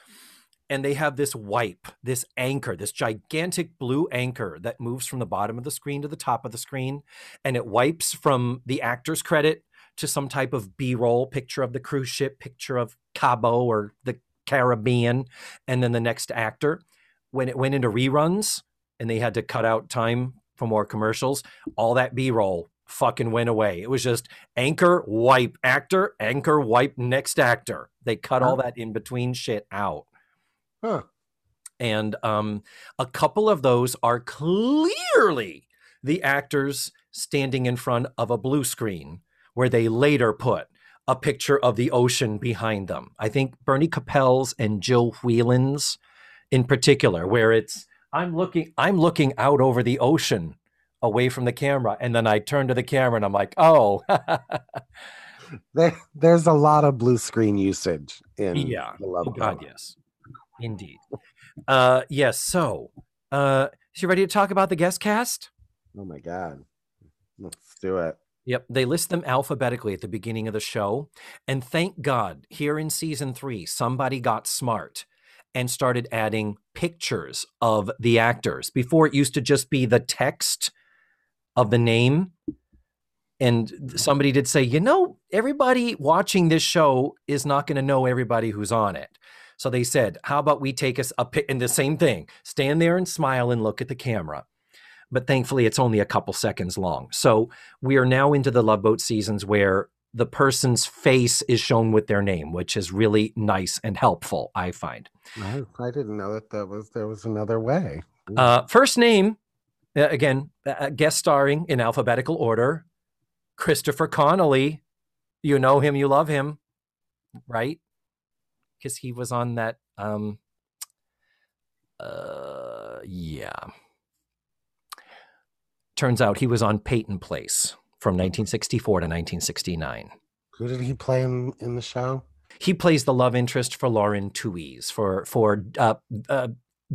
and they have this wipe, this anchor, this gigantic blue anchor that moves from the bottom of the screen to the top of the screen. And it wipes from the actor's credit to some type of B roll picture of the cruise ship, picture of Cabo or the Caribbean, and then the next actor. When it went into reruns and they had to cut out time for more commercials, all that B roll fucking went away. It was just anchor, wipe, actor, anchor, wipe, next actor. They cut all that in between shit out Huh. and um, a couple of those are clearly the actors standing in front of a blue screen where they later put a picture of the ocean behind them. I think Bernie Kopell's and Jill Whelan's in particular, where it's I'm looking I'm looking out over the ocean away from the camera, and then I turn to the camera and I'm like, oh, There, there's a lot of blue screen usage in Yeah. the Love Oh God, yes, indeed. Uh, yes. So, uh, is you ready to talk about the guest cast? Oh my god. Let's do it. Yep, they list them alphabetically at the beginning of the show, and thank God, here in season three, somebody got smart and started adding pictures of the actors. Before it used to just be the text of the name. And somebody did say, you know, everybody watching this show is not going to know everybody who's on it. So they said, how about we take us a pic? And the same thing stand there and smile and look at the camera. But thankfully, it's only a couple seconds long. So we are now into the Love Boat seasons where the person's face is shown with their name, which is really nice and helpful, I find. I, I didn't know that that was there was another way. Uh, first name, again, uh, guest starring in alphabetical order, Christopher Connelly. You know him, you love him, right? Because he was on that. Um, uh, yeah. Turns out he was on Peyton Place from 1964 to 1969. Who did he play in, in the show? He plays the love interest for Lauren Tewes for for uh, uh,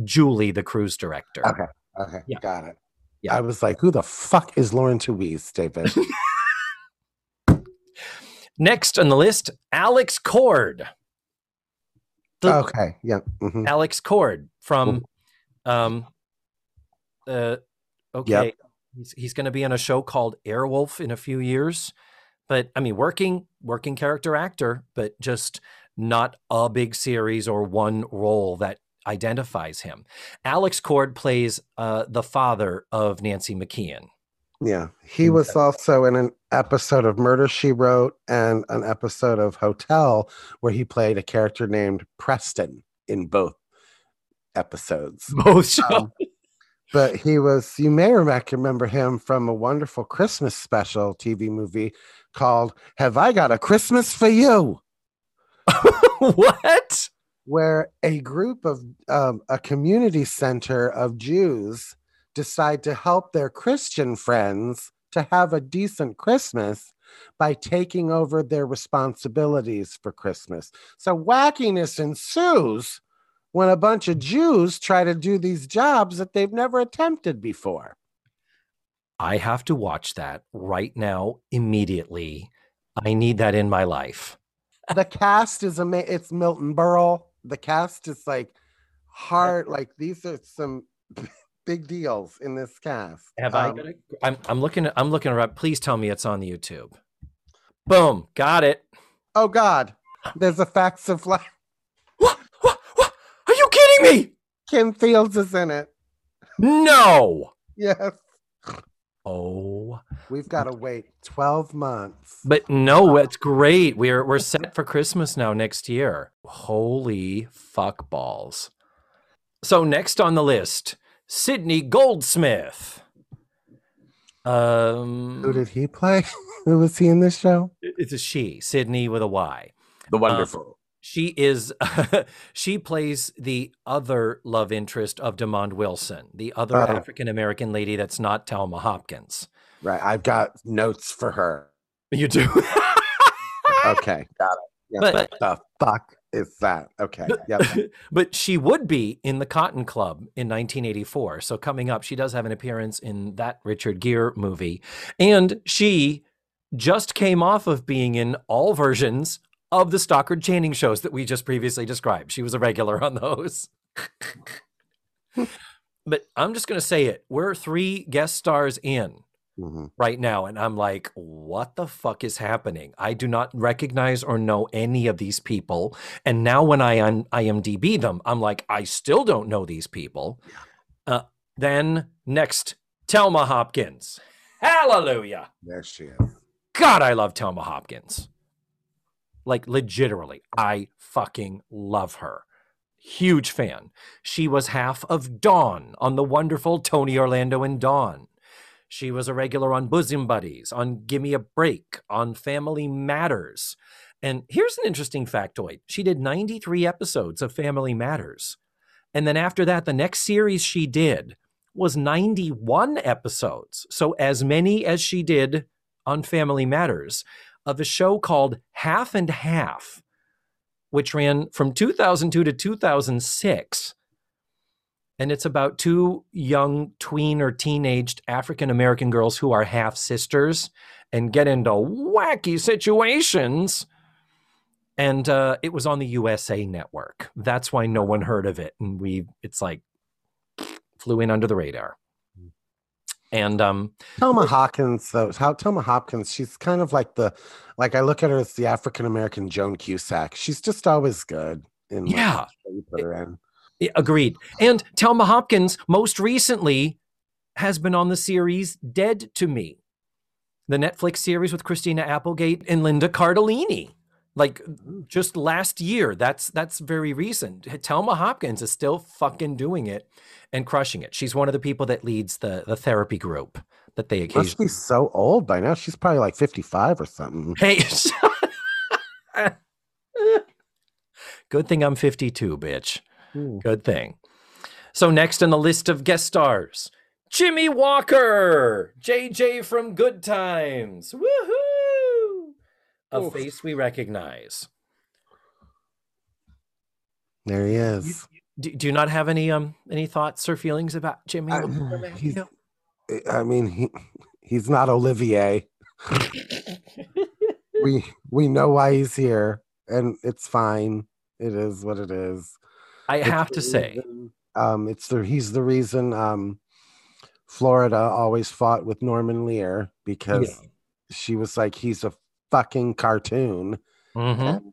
Julie, the cruise director. Okay. Okay, Yeah. got it. Yeah. I was like, who the fuck is Lauren Tewes, David? Next on the list, Alex Cord. The- okay, yeah. mhm. Alex Cord from um uh okay. He's he's gonna be on a show called Airwolf in a few years. But I mean working working character actor, but just not a big series or one role that identifies him. Alex Cord plays uh the father of Nancy McKeon. Yeah. He was also in an episode of Murder She Wrote and an episode of Hotel where he played a character named Preston in both episodes. Both shows. Um, but he was, you may remember him from a wonderful Christmas special TV movie called Have I Got a Christmas for You? what? where a group of um, a community center of Jews decide to help their Christian friends to have a decent Christmas by taking over their responsibilities for Christmas. So wackiness ensues when a bunch of Jews try to do these jobs that they've never attempted before. I have to watch that right now, immediately. I need that in my life. The cast is amazing. It's Milton Berle. The cast is like hard. Like these are some big deals in this cast. Have I Um, got it? I'm, I'm looking. I'm looking around. Please tell me it's on the YouTube. Boom, got it. Oh God, there's a facts of life. What? What? What? Are you kidding me? Kim Fields is in it. No. Yes. Oh, We've got to wait 12 months. but no, it's great. We're we're set for Christmas now next year. Holy fuck balls. So next on the list, Sydney Goldsmith. Um Who did he play? Who was he in this show? it's a she, Sydney with a Y. The wonderful. She is she plays the other love interest of Demond Wilson, the other Oh. African American lady that's not Telma Hopkins. Right. I've got notes for her. You do. Okay. Got it. Yep. But- what the fuck is that? Okay. Yep. but she would be in the Cotton Club in 1984. So coming up, she does have an appearance in that Richard Gere movie, and she just came off of being in all versions of the Stockard Channing shows that we just previously described. She was a regular on those. but I'm just going to say it. We're three guest stars in Mhm. right now and i'm like what the fuck is happening? I do not recognize or know any of these people. And now when i un- imdb them i'm like i still don't know these people. Uh, then next telma hopkins. Hallelujah. There she is. god i love telma hopkins. Like legitimately i fucking love her. Huge fan. She was half of dawn on the wonderful tony orlando and dawn she was a regular on Bosom Buddies, on Gimme a Break, on Family Matters. And here's an interesting factoid she did 93 episodes of Family Matters. And then after that, the next series she did was 91 episodes. So, as many as she did on Family Matters of a show called Half and Half, which ran from 2002 to 2006 and it's about two young tween or teenaged African American girls who are half sisters and get into wacky situations. And uh, it was on the USA Network. That's why no one heard of it, and we it's like flew in under the radar. And um, Thelma Hawkins, though, how Thelma Hopkins, she's kind of like the, like I look at her as the African American Joan Cusack. She's just always good. In Yeah. you put her in. Agreed. And Telma Hopkins most recently has been on the series Dead to Me, the Netflix series with Christina Applegate and Linda Cardellini. Like just last year. That's that's very recent. Telma Hopkins is still fucking doing it and crushing it. She's one of the people that leads the the therapy group that they Must occasionally be so old by now. She's probably like 55 or something. Hey. Good thing I'm 52, bitch. Hmm. Good thing. So next on the list of guest stars, Jimmy Walker, JJ from Good Times. Woohoo! A Oof. face we recognize. There he is. Do, do you not have any um any thoughts or feelings about Jimmy? I- he's- I mean, he he's not Olivier. we we know why he's here, and it's fine. It is what it is. I have to say, reason- um, it's the he's the reason um, Florida always fought with Norman Lear because she was like he's a fucking cartoon, Mhm. and,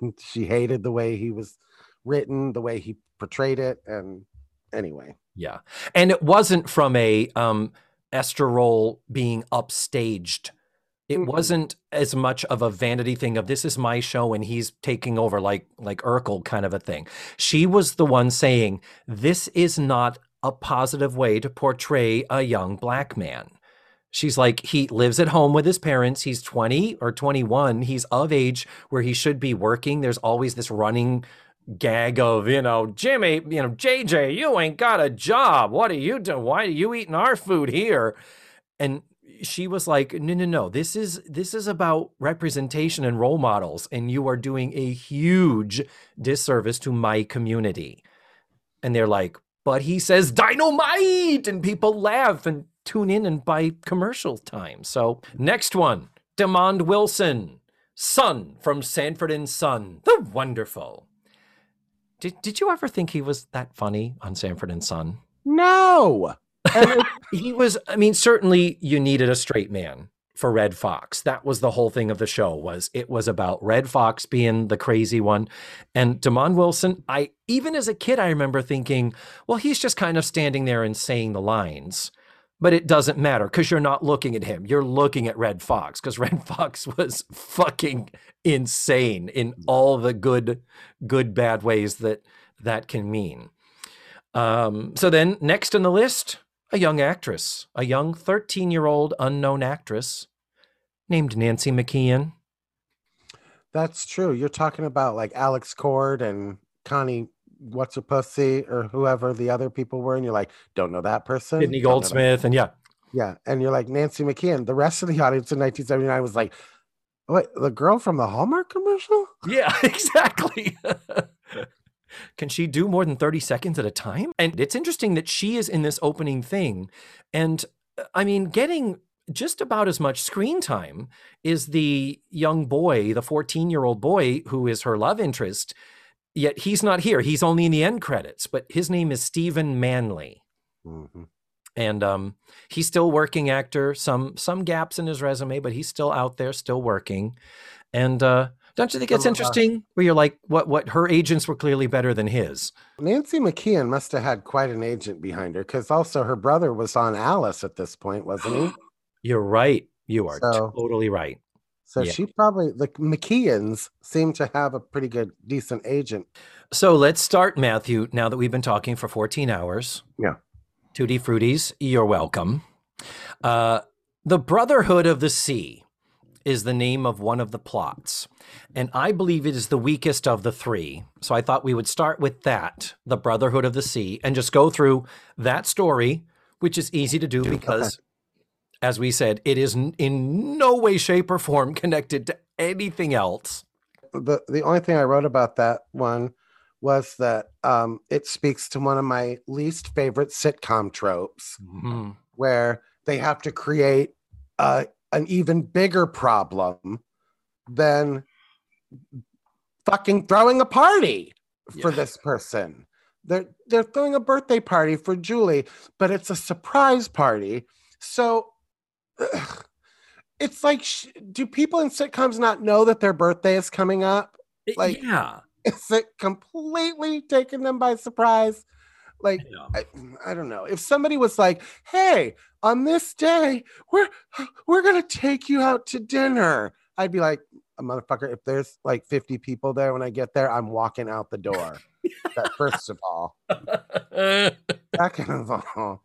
and she hated the way he was written, the way he portrayed it, and anyway, Yeah. And it wasn't from a um Esther Rolle being upstaged. It Mm-mm. wasn't as much of a vanity thing of this is my show and he's taking over like like Urkel kind of a thing. She was the one saying this is not a positive way to portray a young black man. She's like he lives at home with his parents. He's 20 or 21. He's of age where he should be working. There's always this running gag of, you know, Jimmy, you know, JJ, you ain't got a job. What are you doing? Why are you eating our food here? And she was like, "No, no, no. This is this is about representation and role models, and you are doing a huge disservice to my community." And they're like, "But he says dynamite," and people laugh and tune in and buy commercial time. So next one, Demond Wilson, Son from Sanford and Son, the wonderful. Did did you ever think he was that funny on Sanford and Son? No. He was i mean certainly you needed a straight man for redd foxx. That was the whole thing of the show was it was about redd foxx being the crazy one. And Demond wilson i even as a kid i remember thinking well he's just kind of standing there and saying the lines but it doesn't matter because you're not looking at him. You're looking at redd foxx because redd foxx was fucking insane in all the good good bad ways that that can mean. Um, so then next on the list a young actress, a young 13 year old unknown actress named Nancy McKeon. that's true. You're talking about like Alex Cord and Connie what's her pussy or whoever the other people were, and you're like, don't know that person. Sydney Don't know that- Goldsmith, and yeah, Yeah. And you're like Nancy McKeon. The rest of the audience in 1979 was like, Wait, the girl from the Hallmark commercial? yeah, exactly. Can she do more than 30 seconds at a time? And it's interesting that she is in this opening thing. And I mean, getting just about as much screen time is the young boy, the 14 year old boy who is her love interest. Yet he's not here. He's only in the end credits, but his name is Stephen Manley. Mhm. and um, he's still working actor. Some some gaps in his resume, but he's still out there, still working. And uh, don't you think it's uh, interesting? Where you're like, what what her agents were clearly better than his. Nancy McKeon must have had quite an agent behind her because also her brother was on Alice at this point, wasn't he? You're right. You are So- totally right. So Yeah. she probably, the McKeons seem to have a pretty good, decent agent. So let's start, Matthew. Now that we've been talking for 14 hours. Yeah. Tutti Fruities, you're welcome. Uh, the Brotherhood of the Sea is the name of one of the plots. And I believe it is the weakest of the three. So I thought we would start with that, the Brotherhood of the Sea, and just go through that story, which is easy to do because, as we said, it is in no way, shape, or form connected to anything else. The, the only thing I wrote about that one was that um, it speaks to one of my least favorite sitcom tropes Mhm. where they have to create uh, an even bigger problem than fucking throwing a party for Yeah. this person. They're they're throwing a birthday party for Julie, but it's a surprise party. So ugh, it's like, sh- do people in sitcoms not know that their birthday is coming up? Like- yeah. Is it completely taking them by surprise? Like. I, I don't know. If somebody was like, "Hey, on this day, we're we're gonna take you out to dinner," I'd be like, "A motherfucker." If there's like 50 people there when I get there, I'm walking out the door. that first of all, second of all,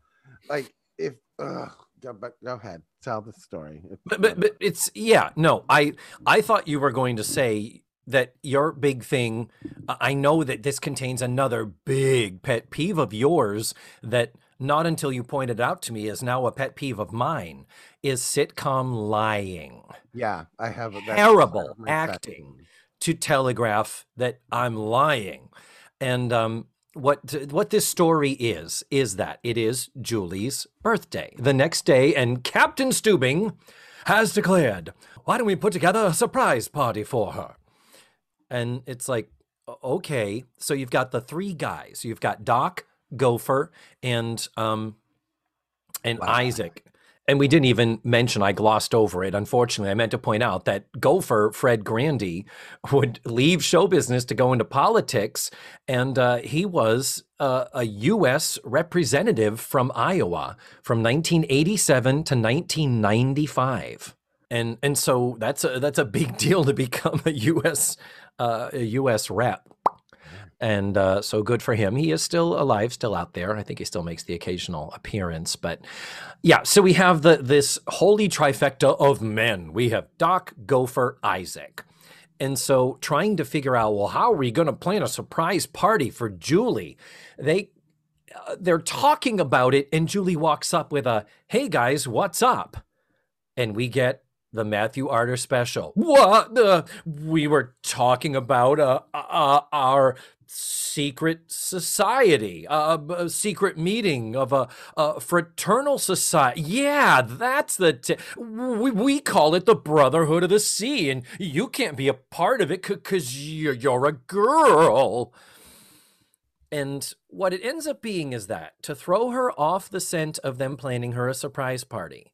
like if uh, go, but go ahead, tell the story. But, but but it's yeah no i i thought you were going to say that your big thing i know that this contains another big pet peeve of yours that not until you pointed out to me is now a pet peeve of mine is sitcom lying yeah, I have that's Terrible acting. to telegraph that i'm lying and um what what this story is is that it is Julie's birthday. The next day and Captain Stubing has declared, "Why don't we put together a surprise party for her?" And it's like, okay, so you've got the three guys. You've got Doc, Gopher, and um and Wow. Isaac. And we didn't even mention, I glossed over it. Unfortunately, I meant to point out that Gopher, Fred Grandy, would leave show business to go into politics. And uh, he was uh, a U.S. representative from Iowa from 1987 to 1995. And, and so that's a, that's a big deal to become a U.S. Uh, a U.S. rep. And uh, so good for him. He is still alive, still out there. I think he still makes the occasional appearance. But yeah, so we have the this holy trifecta of men. We have Doc, Gopher, Isaac. And so trying to figure out, well, how are we going to plan a surprise party for Julie? They uh, they're talking about it and Julie walks up with a, "Hey guys, what's up?" and we get the Matthew Arter special. What? Uh, we were talking about uh, uh, our secret society, uh, a secret meeting of a, a fraternal society. Yeah, that's the. T- we, we call it the Brotherhood of the Sea, and you can't be a part of it because you're, you're a girl. And what it ends up being is that to throw her off the scent of them planning her a surprise party,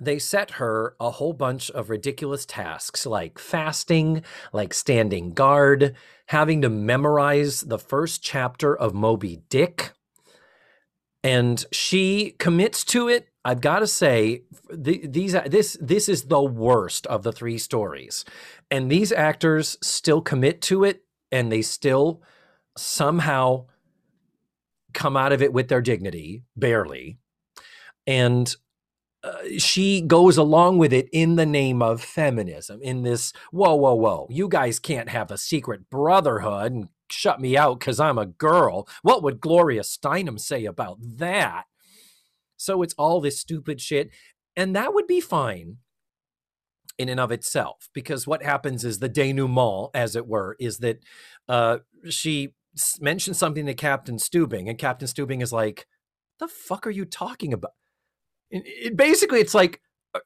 they set her a whole bunch of ridiculous tasks like fasting, like standing guard, having to memorize the first chapter of Moby Dick. And she commits to it. I've got to say, the, these this this is the worst of the three stories, and these actors still commit to it, and they still somehow come out of it with their dignity, barely. And uh, she goes along with it in the name of feminism in this whoa whoa whoa you guys can't have a secret brotherhood and shut me out because i'm a girl. What would gloria steinem say about that? So it's all this stupid shit and that would be fine in and of itself because what happens is the denouement as it were is that uh, she mentions something to captain stubing and captain stubing is like the fuck are you talking about it, basically, it's like, uh,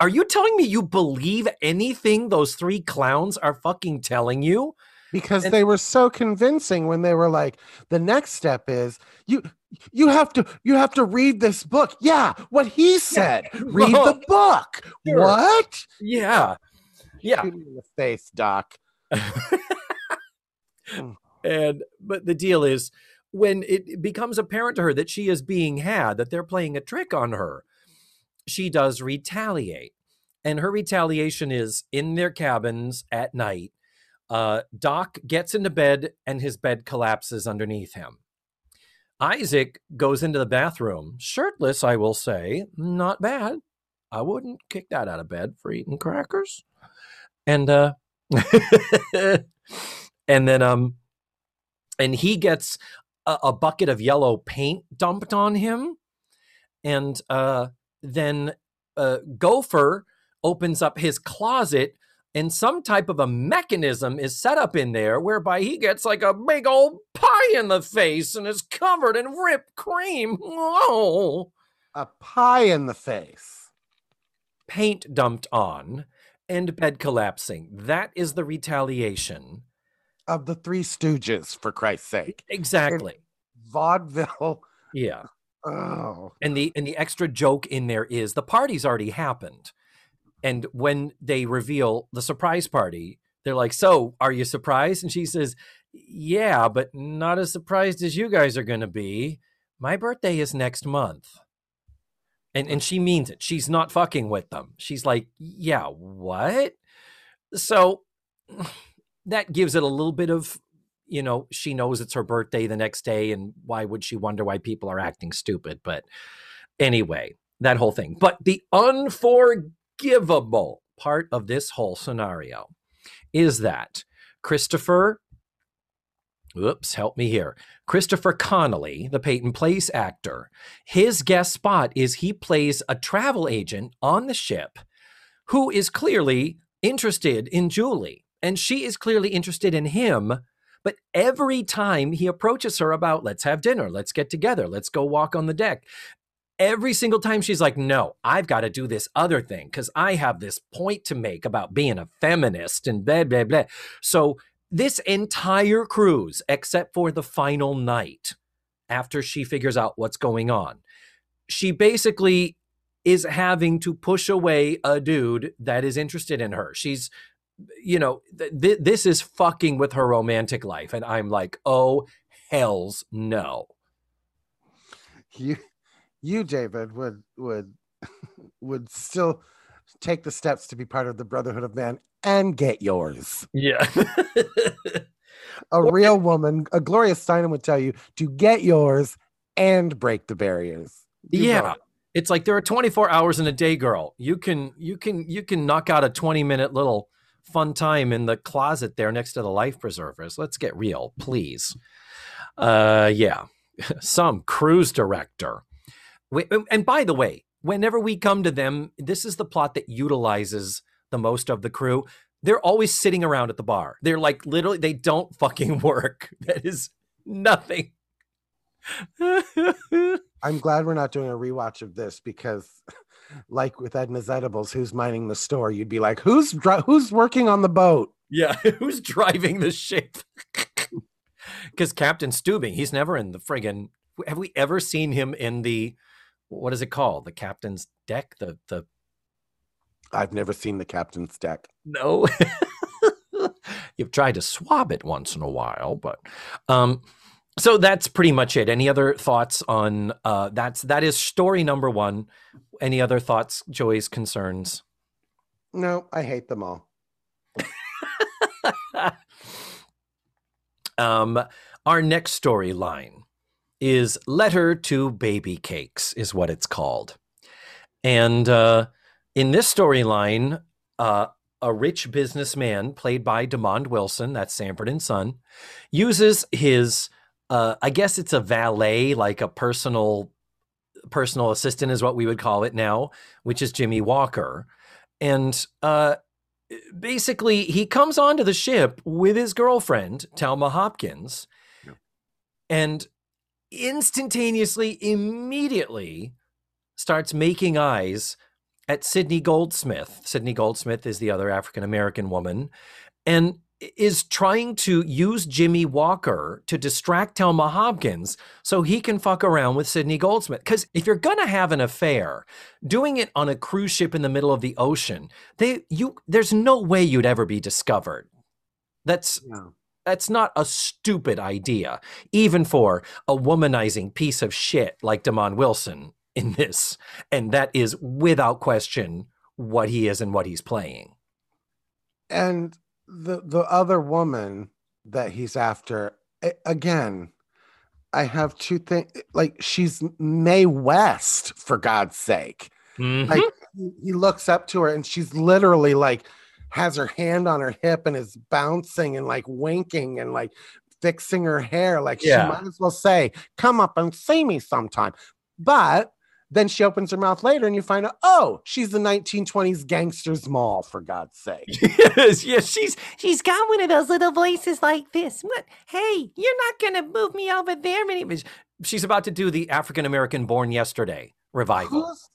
are you telling me you believe anything those three clowns are fucking telling you? Because and, they were so convincing when they were like, the next step is you you have to you have to read this book. Yeah, what he said. Yeah. Read the book. Sure. What? Yeah. Yeah. in the face, Doc. and but the deal is when it becomes apparent to her that she is being had, that they're playing a trick on her, she does retaliate. And her retaliation is in their cabins at night. Uh, Doc gets into bed and his bed collapses underneath him. Isaac goes into the bathroom, shirtless, I will say. Not bad. I wouldn't kick that out of bed for eating crackers. And uh and then um and he gets a, a bucket of yellow paint dumped on him. And uh, then uh, Gopher opens up his closet and some type of a mechanism is set up in there whereby he gets like a big old pie in the face and is covered in whipped cream. Whoa. A pie in the face. Paint dumped on and bed collapsing. That is the retaliation of the Three Stooges, for Christ's sake. Exactly. vaudeville. Yeah. Oh. And the and the extra joke in there is the party's already happened. And when they reveal the surprise party, they're like, "So, are you surprised?" And she says, "Yeah, but not as surprised as you guys are going to be. My birthday is next month." And and she means it. She's not fucking with them. She's like, "Yeah, what?" So that gives it a little bit of you know she knows it's her birthday the next day and why would she wonder why people are acting stupid but anyway that whole thing. But the unforgivable part of this whole scenario is that christopher oops help me here christopher connelly the peyton place actor his guest spot is he plays a travel agent on the ship who is clearly interested in julie and she is clearly interested in him. But every time he approaches her about, let's have dinner, let's get together, let's go walk on the deck, every single time she's like, no, I've got to do this other thing because I have this point to make about being a feminist and blah, blah, blah. So this entire cruise, except for the final night, after she figures out what's going on, she basically is having to push away a dude that is interested in her. She's you know, th- this is fucking with her romantic life. And I'm like, oh, hells no. You, you, David, would, would, would still take the steps to be part of the Brotherhood of Man and get yours. Yeah. a real woman, a Gloria Steinem would tell you to get yours and break the barriers. Yeah. It's like there are 24 hours in a day, girl. You can you can you can knock out a 20 minute little fun time in the closet there next to the life preservers. Let's get real, please. Uh, yeah, some cruise director. And by the way, whenever we come to them, this is the plot that utilizes the most of the crew. They're always sitting around at the bar. They're like literally, they don't fucking work. That is nothing. I'm glad we're not doing a rewatch of this because, like with Edna's Edibles, who's minding the store, you'd be like, who's dri- who's working on the boat? yeah, who's driving the ship? Because Captain Stubing, he's never in the friggin' have we ever seen him in the what is it called? The captain's deck? The the I've never seen the captain's deck. no. You've tried to swab it once in a while, but um so that's pretty much it. Any other thoughts on uh that's that is story number 1. Any other thoughts, Joy's concerns? No, I hate them all. um our next storyline is Letter to Baby Cakes, is what it's called. And uh, in this storyline, uh, a rich businessman played by Demond Wilson, that's Sanford and Son, uses his, uh, I guess it's a valet, like a personal personal assistant is what we would call it now, which is Jimmy Walker. And uh, basically, he comes onto the ship with his girlfriend, Telma Hopkins, and instantaneously, immediately starts making eyes at Sydney Goldsmith. Sydney Goldsmith is the other African American woman, and is trying to use Jimmy Walker to distract Telma Hopkins so he can fuck around with Sydney Goldsmith. Because if you're gonna have an affair, doing it on a cruise ship in the middle of the ocean, they you there's no way you'd ever be discovered. That's No. that's not a stupid idea, even for a womanizing piece of shit like Demond Wilson in this. And that is without question what he is and what he's playing. And the the other woman that he's after again I have two things like she's Mae West for God's sake. Mm-hmm. Like he- he looks up to her and she's literally like has her hand on her hip and is bouncing and like winking and like fixing her hair. Like Yeah. she might as well say, Come up and see me sometime. But then she opens her mouth later and you find out, oh, she's the 1920s gangster's mall, for God's sake. yes, yes, she's She's got one of those little voices like this. What? Hey, you're not gonna move me over there, many. she's about to do the African American Born Yesterday revival. Who's,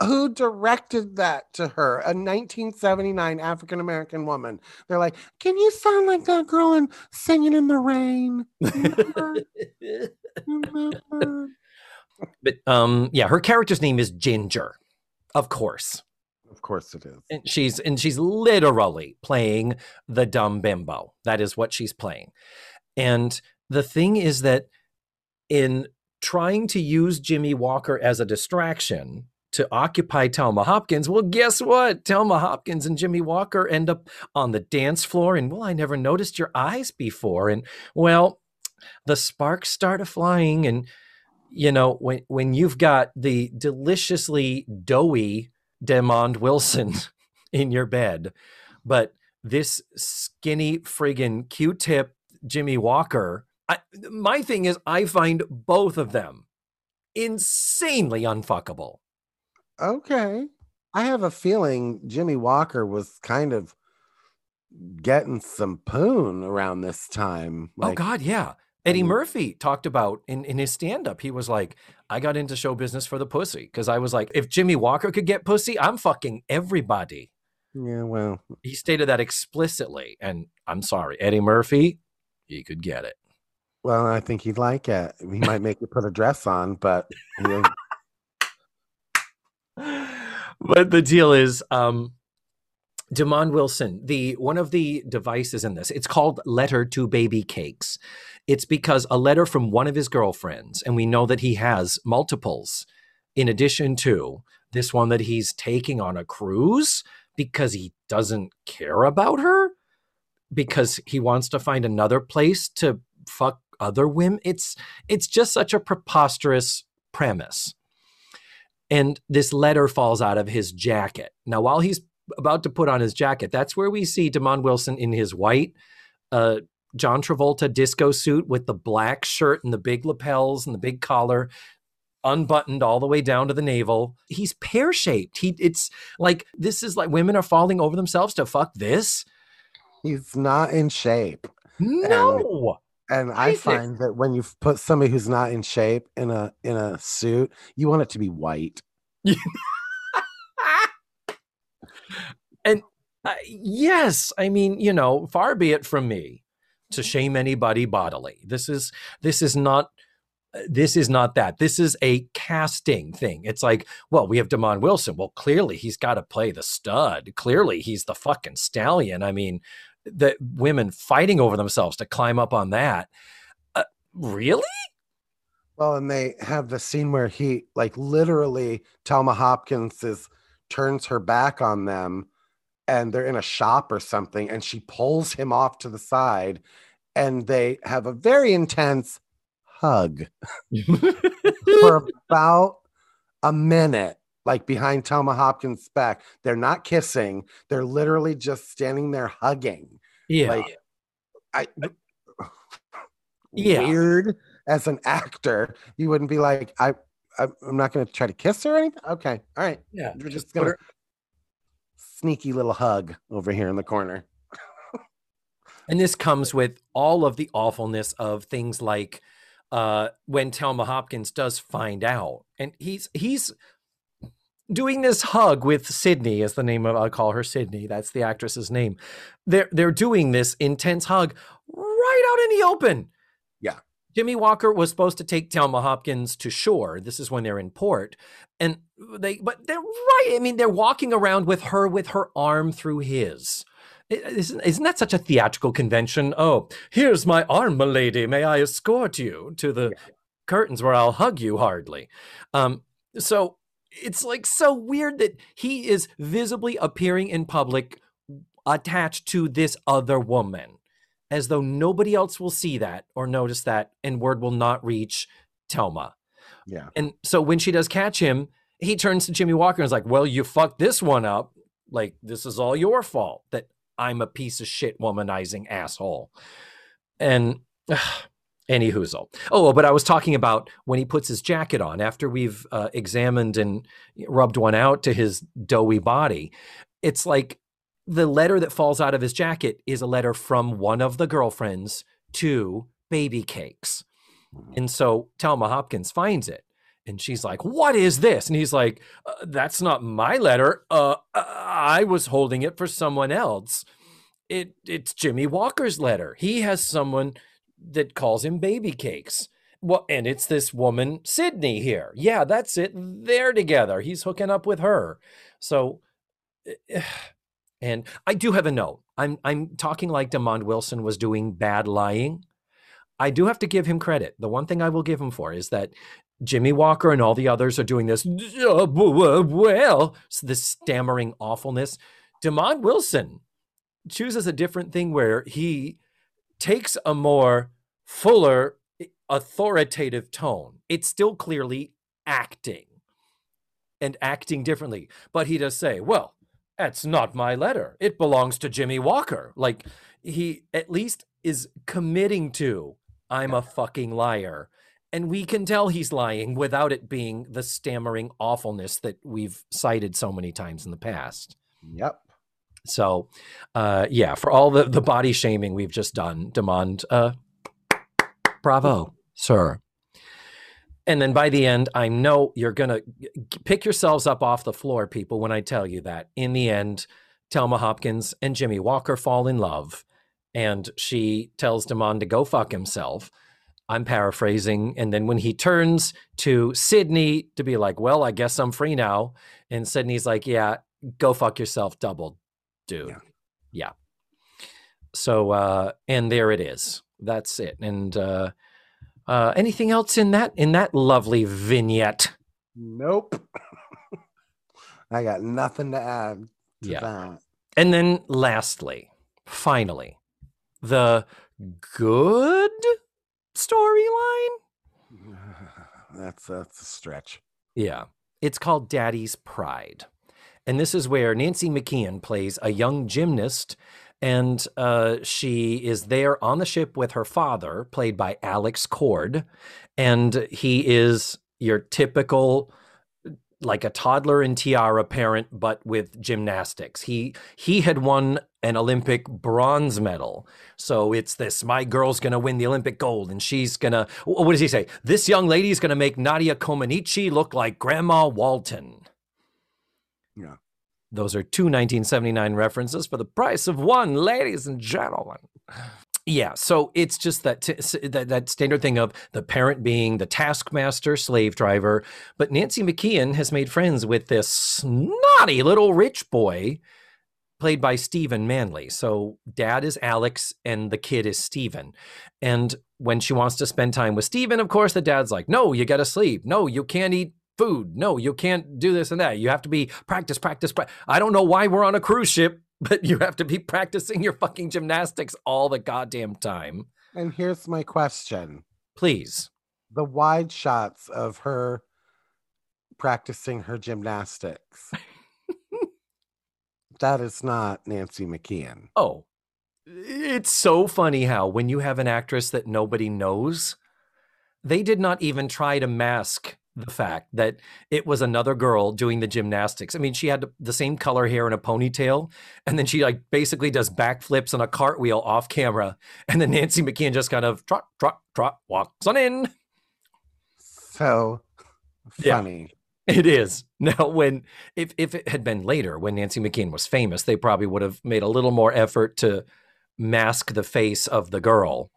who directed that to her? A 1979 African American woman. They're like, Can you sound like that girl in Singing in the Rain? Remember? Remember? But um, yeah, her character's name is Ginger, of course. Of course it is. and she's and she's literally playing the dumb bimbo that is what she's playing and the thing is that in trying to use jimmy walker as a distraction to occupy Telma Hopkins. Well, guess what? Telma Hopkins and Jimmy Walker end up on the dance floor, and well, I never noticed your eyes before. And well, the sparks start flying, and you know when when you've got the deliciously doughy Demond Wilson in your bed, but this skinny friggin' Q-tip Jimmy Walker. I, my thing is, I find both of them insanely unfuckable. Okay. I have a feeling Jimmy Walker was kind of getting some poon around this time. oh God, yeah. Eddie Murphy talked about in, in his stand-up, he was like, I got into show business for the pussy. Because I was like, if Jimmy Walker could get pussy, I'm fucking everybody. Yeah, well, He stated that explicitly. And I'm sorry, Eddie Murphy, he could get it. well, I think he'd like it. He might make you put a dress on, but you know, but the deal is um Demond Wilson, the one of the devices in this, it's called Letter to Baby Cakes. It's because a letter from one of his girlfriends, and we know that he has multiples, in addition to this one that he's taking on a cruise because he doesn't care about her, because he wants to find another place to fuck other women. It's it's just such a preposterous premise and this letter falls out of his jacket. Now, while he's about to put on his jacket, that's where we see Demond Wilson in his white uh, John Travolta disco suit with the black shirt and the big lapels and the big collar, unbuttoned all the way down to the navel. He's pear shaped. He it's like this is like women are falling over themselves to fuck this. He's not in shape. No. And I find that when you put somebody who's not in shape in a in a suit, you want it to be white. and uh, yes, I mean, you know, far be it from me to shame anybody bodily. This is this is not this is not that. This is a casting thing. It's like, well, we have Demond Wilson. Well, clearly he's got to play the stud. Clearly he's the fucking stallion. I mean, the women fighting over themselves to climb up on that. Uh, really? Well, and they have the scene where he like literally Telma Hopkins is turns her back on them and they're in a shop or something and she pulls him off to the side and they have a very intense hug for about a minute like behind Telma Hopkins' back. They're not kissing. They're literally just standing there hugging. yeah. Like I Yeah. weird as an actor. You wouldn't be like, I, I I'm not gonna try to kiss her or anything. Okay, all right. yeah. We're just gonna her- sneaky little hug over here in the corner. And this comes with all of the awfulness of things like uh, when Telma Hopkins does find out, and he's he's doing this hug with Sydney, is the name of I'll call her Sydney. That's the actress's name. They're they're doing this intense hug right out in the open. Yeah. Jimmy Walker was supposed to take Telma Hopkins to shore. This is when they're in port, and they but they're right. I mean, they're walking around with her with her arm through his. Isn't, isn't that such a theatrical convention? Oh, here's my arm, milady. May I escort you to the curtains where I'll hug you hardly? Um, so it's like so weird that he is visibly appearing in public attached to this other woman as though nobody else will see that or notice that and word will not reach Telma. Yeah. And so when she does catch him, he turns to Jimmy Walker and is like, Well, you fucked this one up. Like, this is all your fault that I'm a piece of shit womanizing asshole. And any whoozle. Oh, but I was talking about when he puts his jacket on after we've uh, examined and rubbed one out to his doughy body. It's like the letter that falls out of his jacket is a letter from one of the girlfriends to Baby Cakes. And so Telma Hopkins finds it and she's like, What is this? And he's like, uh, That's not my letter. Uh, I was holding it for someone else. It, it's Jimmy Walker's letter. He has someone that calls him Baby Cakes. Well, and it's this woman, Sydney, here. Yeah, that's it. They're together. He's hooking up with her. So, and I do have a note. I'm I'm talking like Demond Wilson was doing bad lying. I do have to give him credit. The one thing I will give him for is that Jimmy Walker and all the others are doing this. "Uh, Well, this stammering awfulness. Demond Wilson chooses a different thing where he takes a more fuller, authoritative tone. It's still clearly acting and acting differently, but he does say, "Well, that's not my letter. It belongs to Jimmy Walker." Like he at least is committing to, "I'm a fucking liar." And we can tell he's lying without it being the stammering awfulness that we've cited so many times in the past. Yep. So, uh, yeah, for all the, the body shaming we've just done, Demond, uh, bravo, sir. And then by the end, I know you're going to pick yourselves up off the floor, people, when I tell you that. In the end, Telma Hopkins and Jimmy Walker fall in love, and she tells Demond to go fuck himself. I'm paraphrasing. And then when he turns to Sydney to be like, well, I guess I'm free now. And Sydney's like, yeah, go fuck yourself, double dude. Yeah. Yeah. So, uh, and there it is. That's it. And, uh, uh, anything else in that, in that lovely vignette? Nope. I got nothing to add to Yeah. that. And then lastly, finally, the good storyline. That's that's a stretch. Yeah. It's called Daddy's Pride. And this is where Nancy McKeon plays a young gymnast, and uh, she is there on the ship with her father, played by Alex Cord. And he is your typical like a toddler in tiara parent but with gymnastics he he had won an olympic bronze medal so it's this my girl's gonna win the olympic gold and she's gonna what does he say this young lady's gonna make nadia comaneci look like grandma walton Yeah. Those are two 1979 references for the price of one ladies and gentlemen yeah, so it's just that, t- that that standard thing of the parent being the taskmaster, slave driver. But Nancy McKeon has made friends with this snotty little rich boy, played by Stephen Manley. So dad is Alex, and the kid is Stephen. And when she wants to spend time with Stephen, of course, the dad's like, "No, you got to sleep. No, you can't eat." Food. No, you can't do this and that. You have to be practice, practice, practice. I don't know why we're on a cruise ship, but you have to be practicing your fucking gymnastics all the goddamn time. And here's my question Please. the wide shots of her practicing her gymnastics. that is not Nancy McKeon. Oh, it's so funny how when you have an actress that nobody knows, they did not even try to mask the fact that it was another girl doing the gymnastics. I mean, she had the same color hair and a ponytail, and then she like basically does backflips on a cartwheel off camera, and then Nancy McKeon just kind of trot, trot, trot, walks on in. So Yeah. funny. It is. Now, when if if it had been later, when Nancy McKeon was famous, they probably would have made a little more effort to mask the face of the girl.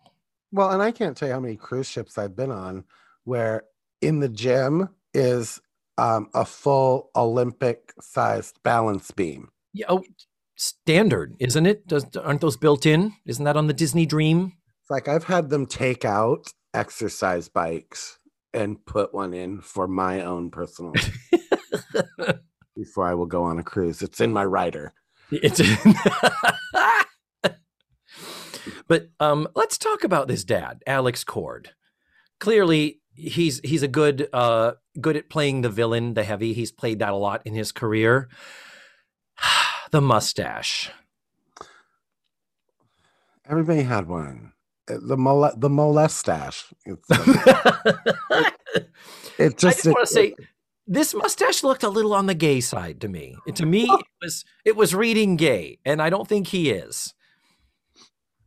Well, and I can't tell you how many cruise ships I've been on where in the gym is um, a full Olympic sized balance beam. Yeah, oh, standard, isn't it? Does aren't those built in? Isn't that on the Disney Dream? It's like I've had them take out exercise bikes and put one in for my own personal before I will go on a cruise. It's in my rider. It's in- but um, let's talk about this dad, Alex Cord. Clearly, he's he's a good uh, good at playing the villain, the heavy. He's played that a lot in his career. the mustache. Everybody had one. Uh, The mole- the molestache. It I just, just want to say this mustache looked a little on the gay side to me. To me, it was it was reading gay, and I don't think he is.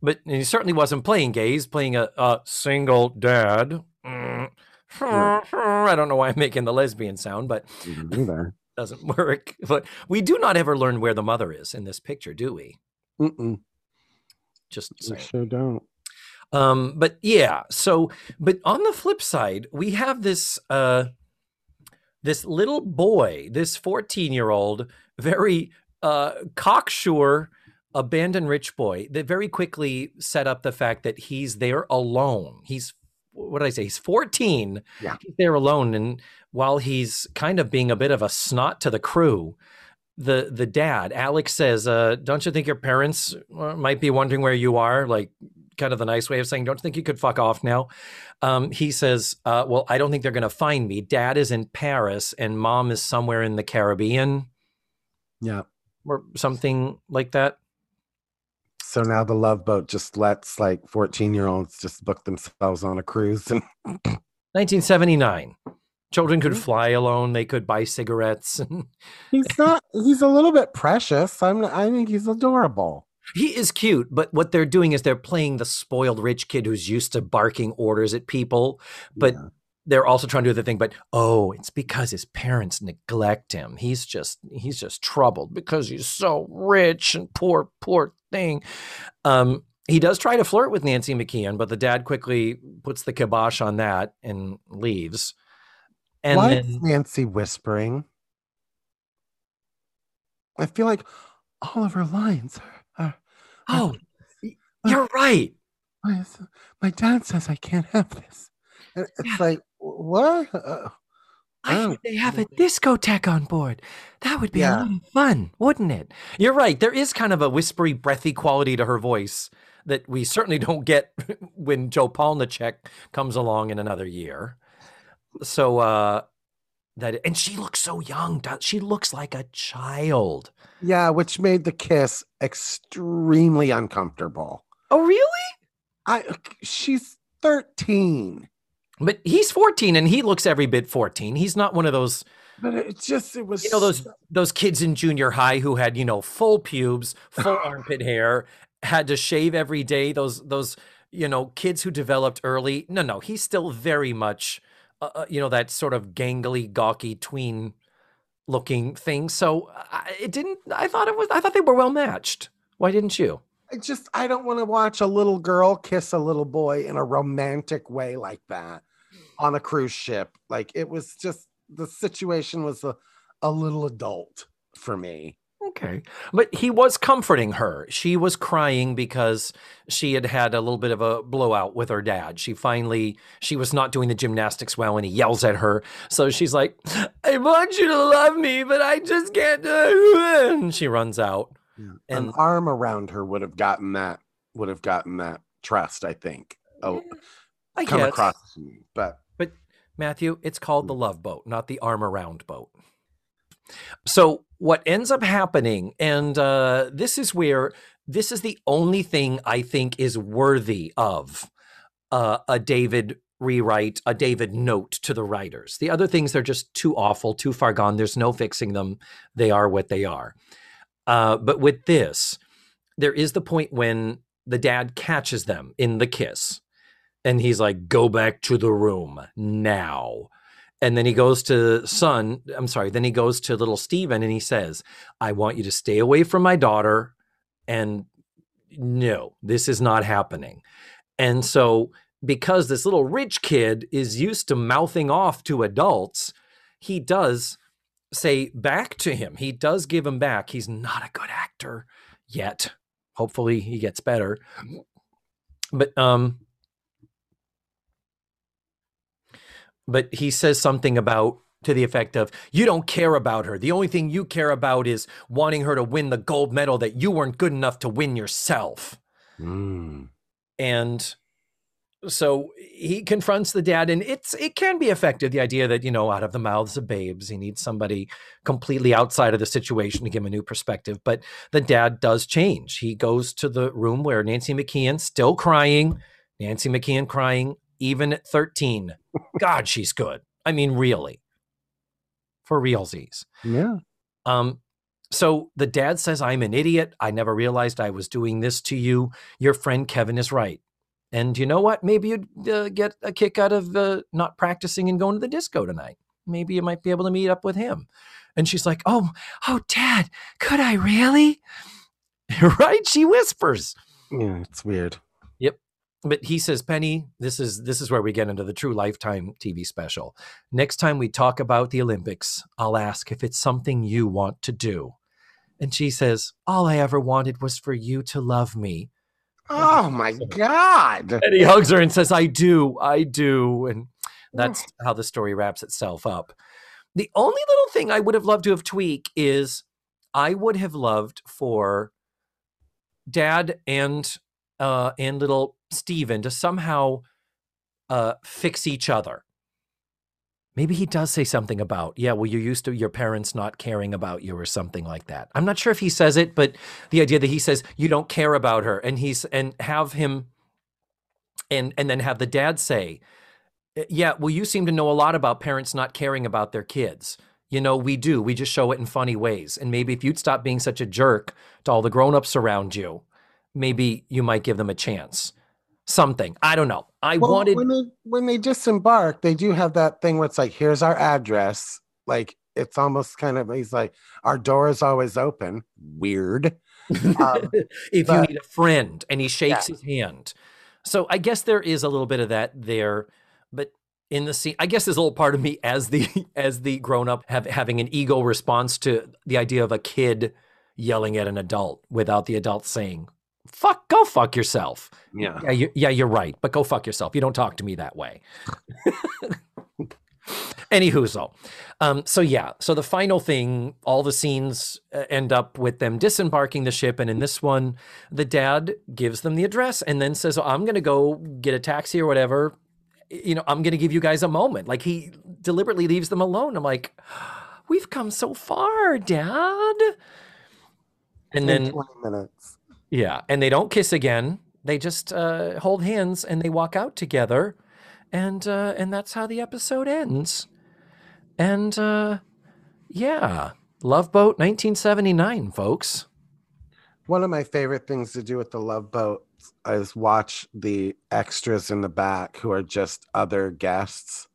But he certainly wasn't playing gay. He's playing a, a single dad. Mm. I don't know why I'm making the lesbian sound, but doesn't work. But we do not ever learn where the mother is in this picture, do we? Mm-mm, Just saying. sure don't. Um, but yeah, so but on the flip side, we have this uh this little boy, this 14-year-old, very uh cocksure abandoned rich boy that very quickly set up the fact that he's there alone. He's what did I say? He's 14. Yeah. He's there alone. And while he's kind of being a bit of a snot to the crew, the the dad, Alex says, uh, don't you think your parents uh, might be wondering where you are? Like kind of the nice way of saying, don't you think you could fuck off now? Um, he says, uh, well, I don't think they're going to find me. Dad is in Paris and mom is somewhere in the Caribbean Yeah. or something like that. So now the love boat just lets like 14 year olds just book themselves on a cruise and 1979. Children could Mhm. fly alone. They could buy cigarettes. he's not he's a little bit precious. I'm I think he's adorable. he is cute, but what they're doing is they're playing the spoiled rich kid who's used to barking orders at people. But Yeah. They're also trying to do the thing. But oh, it's because his parents neglect him. He's just he's just troubled because he's so rich and poor, poor thing. Um, he does try to flirt with Nancy McKeon, but the dad quickly puts the kibosh on that and leaves. And Why then is Nancy whispering? I feel like all of her lines are, are oh, y- you're right. why my dad says I can't have this. And it's like, what? Uh, I Oh. hear they have a discotheque on board. That would be Yeah. a lot of fun, wouldn't it? You're right. There is kind of a whispery, breathy quality to her voice that we certainly don't get when Jo Polniaczek comes along in another year. So uh that and she looks so young. She looks like a child. yeah, which made the kiss extremely uncomfortable. Oh, really? I she's 13. But he's 14 and he looks every bit 14. He's not one of those, But it's just it was you know, those those kids in junior high who had, you know, full pubes, full armpit hair, had to shave every day. Those those, you know, kids who developed early. No, no, he's still very much uh, uh, you know, that sort of gangly, gawky tween looking thing. So I, it didn't I thought it was I thought they were well matched. Why didn't you? I just I don't want to watch a little girl kiss a little boy in a romantic way like that on a cruise ship. Like it was just the situation was a, a little adult for me. Okay. But he was comforting her. She was crying because she had had a little bit of a blowout with her dad. She finally, she was not doing the gymnastics well and he yells at her. So she's like, I want you to love me, but I just can't do it. And she runs out. An And arm around her would have gotten that would have gotten that trust, I think. Oh, I come guess. across to me. But Matthew, it's called the love boat, not the arm around boat. So what ends up happening, and uh, this is where this is the only thing I think is worthy of uh, a David rewrite, a David note to the writers. The other things they're just too awful, too far gone. There's no fixing them. They are what they are. Uh, but with this, there is the point when the dad catches them in the kiss and he's like, go back to the room now. And then he goes to son, I'm sorry, then he goes to little Steven and he says, I want you to stay away from my daughter. And no, this is not happening. And so, because this little rich kid is used to mouthing off to adults, he does say back to him. He does give him back. He's not a good actor yet. Hopefully, he gets better. But um, but he says something about to the effect of you don't care about her. The only thing you care about is wanting her to win the gold medal that you weren't good enough to win yourself. Mm, and so he confronts the dad and it's it can be effective the idea that you know out of the mouths of babes he needs somebody completely outside of the situation to give him a new perspective. But the dad does change. He goes to the room where nancy mckeon still crying nancy mckeon crying even at 13 god she's good i mean really for realsies yeah. um, so the dad says, I'm an idiot. I never realized I was doing this to you. Your friend Kevin is right. And you know what? Maybe you'd uh, get a kick out of uh, not practicing and going to the disco tonight. Maybe you might be able to meet up with him. And she's like, Oh, oh, dad, could I really? right? She whispers. Yeah, it's weird. But he says, Penny, this is this is where we get into the true lifetime TV special. Next time we talk about the Olympics, I'll ask if it's something you want to do. And she says, All I ever wanted was for you to love me. Oh my god. And he hugs her and says, I do, I do. And that's how the story wraps itself up. The only little thing I would have loved to have tweaked is I would have loved for dad and uh and little Steven to somehow uh fix each other. Maybe he does say something about, yeah, well, you're used to your parents not caring about you or something like that. I'm not sure if he says it, but the idea that he says you don't care about her and he's and have him and and then have the dad say, yeah, well, you seem to know a lot about parents not caring about their kids. You know, we do. We just show it in funny ways. And maybe if you'd stop being such a jerk to all the grown-ups around you, maybe you might give them a chance. Something. I don't know. I Well, wanted when they when they disembark, they do have that thing where it's like, here's our address. Like it's almost kind of he's like, our door is always open. Weird. Um, if you need a friend and he shakes his hand. So I guess there is a little bit of that there, but in the scene, I guess there's a little part of me as the as the grown up have having an ego response to the idea of a kid yelling at an adult without the adult saying, "Fuck, go fuck yourself." yeah. Yeah, you, yeah, you're right, but go fuck yourself. You don't talk to me that way. Anywho, so, um, so yeah, so the final thing, all the scenes uh, end up with them disembarking the ship, and in this one, the dad gives them the address and then says, oh, "I'm gonna go get a taxi or whatever. You know, I'm gonna give you guys a moment." Like he deliberately leaves them alone. I'm like, "We've come so far, Dad." And then 20 minutes. Yeah, and they don't kiss again. They just uh, hold hands and they walk out together. and uh, and that's how the episode ends. And uh, yeah, Love Boat, 1979, folks. One of my favorite things to do with the Love Boat is watch the extras in the back who are just other guests.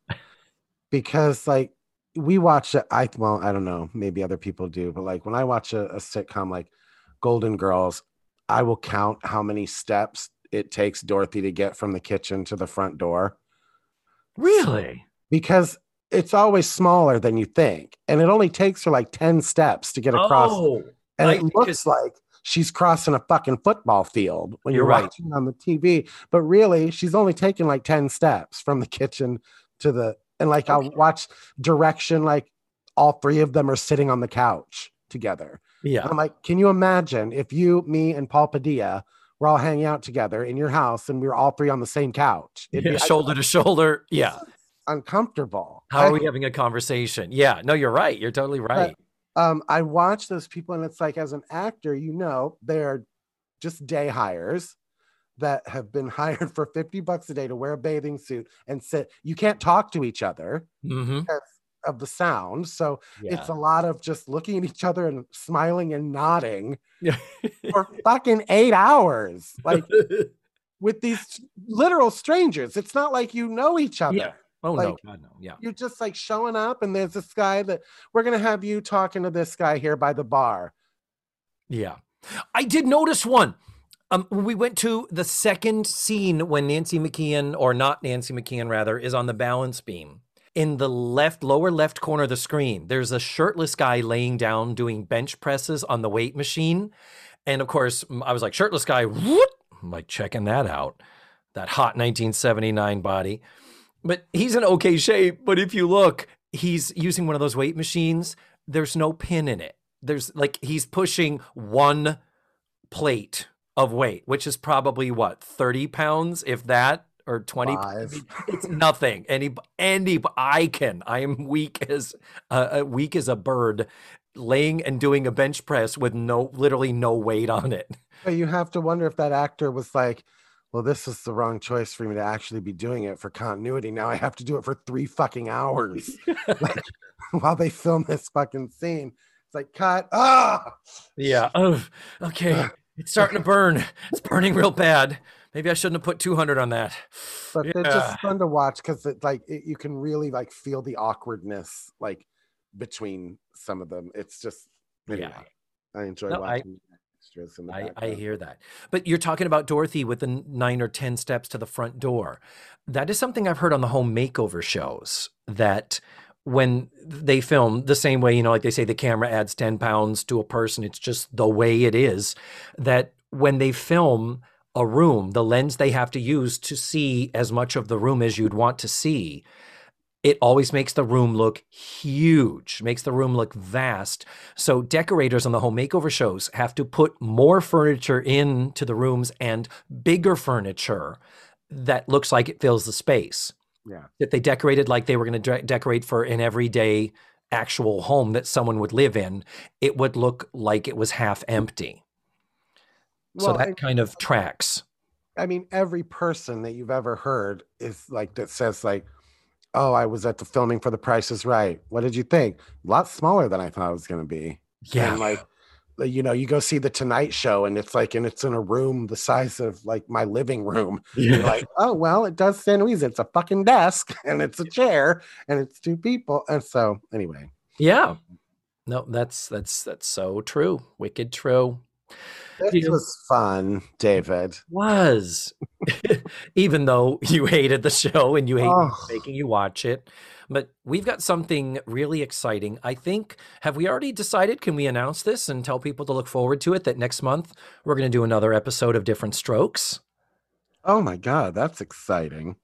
Because like we watch it, I well, I don't know, maybe other people do, but like when I watch a, a sitcom like Golden Girls, I will count how many steps it takes Dorothy to get from the kitchen to the front door Really? because it's always smaller than you think. And it only takes her like 10 steps to get across. Oh, and right, it looks like she's crossing a fucking football field when you're, You're right. watching on the TV. But really, she's only taking like 10 steps from the kitchen to the and like I'll watch direction, like all three of them are sitting on the couch together. Yeah. And I'm like, can you imagine if you, me, and Paul Padilla were all hanging out together in your house and we were all three on the same couch? It'd Yeah, be shoulder to shoulder. Yeah. uncomfortable. How I- are we having a conversation? Yeah. No, you're right. You're totally right. um, I watch those people, and it's like, as an actor, you know, they're just day hires that have been hired for 50 bucks a day to wear a bathing suit and sit. You can't talk to each other hmm of the sound. So Yeah. it's a lot of just looking at each other and smiling and nodding Yeah. for fucking eight hours. Like with these literal strangers. It's not like you know each other. Yeah. oh no, God no. Yeah. You're just like showing up, and there's this guy that we're gonna have you talking to this guy here by the bar. Yeah. I did notice one. Um, we went to the second scene when Nancy McKeon, or not Nancy McKeon, rather, is on the balance beam. In the left, lower left corner of the screen, there's a shirtless guy laying down doing bench presses on the weight machine. And of course, i was like, shirtless guy, what? I'm like, checking that out. That hot 1979 body. But he's in okay shape. But if you look, he's using one of those weight machines. There's no pin in it. There's like he's pushing one plate of weight, which is probably what 30 pounds, if that, or 20. Five. It's nothing. Any any I can. I am weak as uh, uh, weak as a bird, laying and doing a bench press with no literally no weight on it. But you have to wonder if that actor was like, well, this is the wrong choice for me to actually be doing it for continuity. Now I have to do it for three fucking hours like, while they film this fucking scene. It's like, cut. Ah, Yeah. Oh, okay. It's starting to burn. It's burning real bad. Maybe I shouldn't have put 200 on that. but they're just fun to watch because it like it, you can really like feel the awkwardness like between some of them. It's just anyway, Yeah. I enjoy No, watching the I, I hear that. But you're talking about Dorothy with the nine or 10 steps to the front door. That is something I've heard on the home makeover shows that when they film the same way, you know, like they say the camera adds 10 pounds to a person, it's just the way it is. That when they film a room, the lens they have to use to see as much of the room as you'd want to see, it always makes the room look huge, makes the room look vast. So decorators on the home makeover shows have to put more furniture into the rooms and bigger furniture that looks like it fills the space. Yeah. That they decorated like they were going to de- decorate for an everyday actual home that someone would live in, it would look like it was half empty. So that and- kind of tracks. I mean, every person that you've ever heard is like that says like, "Oh, I was at the filming for The Price Is Right. What did you think? A lot smaller than I thought it was going to be." Yeah. And like, you know, you go see the Tonight Show, and it's like, and it's in a room the size of like my living room. You're like, oh well, it does stand reason. It's a fucking desk, and it's a chair, and it's two people, and so anyway. yeah. No, that's that's that's so true. Wicked true. This Yeah. was fun, David. was even though you hated the show and you hate Oh. making you watch it but we've got something really exciting i think have we already decided can we announce this and tell people to look forward to it that next month we're going to do another episode of Diff'rent Strokes Oh my god, that's exciting.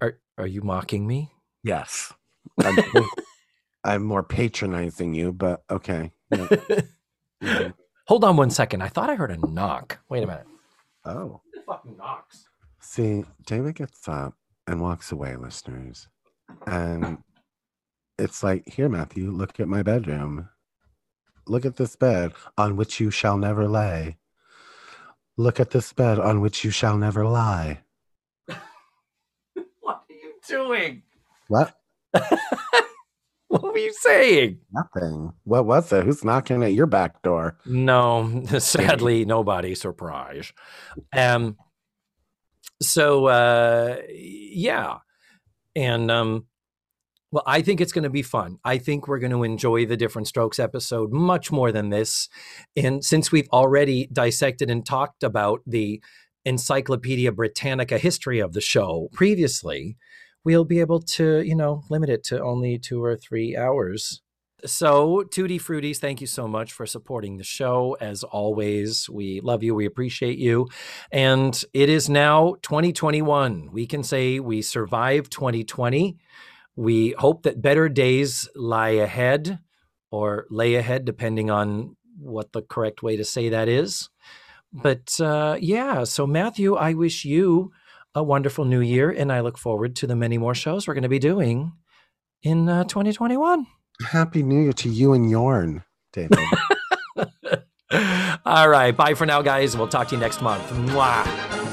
are are you mocking me Yes. I'm, I'm more patronizing you, but okay. Yeah. Mhm. Hold on one second i thought i heard a knock wait a minute Oh. Who fucking knocks See, David gets up and walks away, listeners. And it's like, here, Matthew, look at my bedroom. Look at this bed on which you shall never lay. Look at this bed on which you shall never lie. what are you doing? What? Were you saying? Nothing. What was it? Who's knocking at your back door? No, sadly, nobody. Surprise. Um. So, uh, yeah, and um, well, I think it's going to be fun. I think we're going to enjoy the Diff'rent Strokes episode much more than this, and since we've already dissected and talked about the Encyclopedia Britannica history of the show previously, we'll be able to, you know, limit it to only two or three hours. So, Tutti Fruities, thank you so much for supporting the show. As always, we love you, we appreciate you. And it is now 2021. We can say we survived 2020. We hope that better days lie ahead or lay ahead, depending on what the correct way to say that is. But uh, yeah, so Matthew, I wish you a wonderful new year, and I look forward to the many more shows we're going to be doing in uh, 2021. Happy New Year to you and Yorn, David. All right. Bye for now, guys. We'll talk to you next month. Mwah.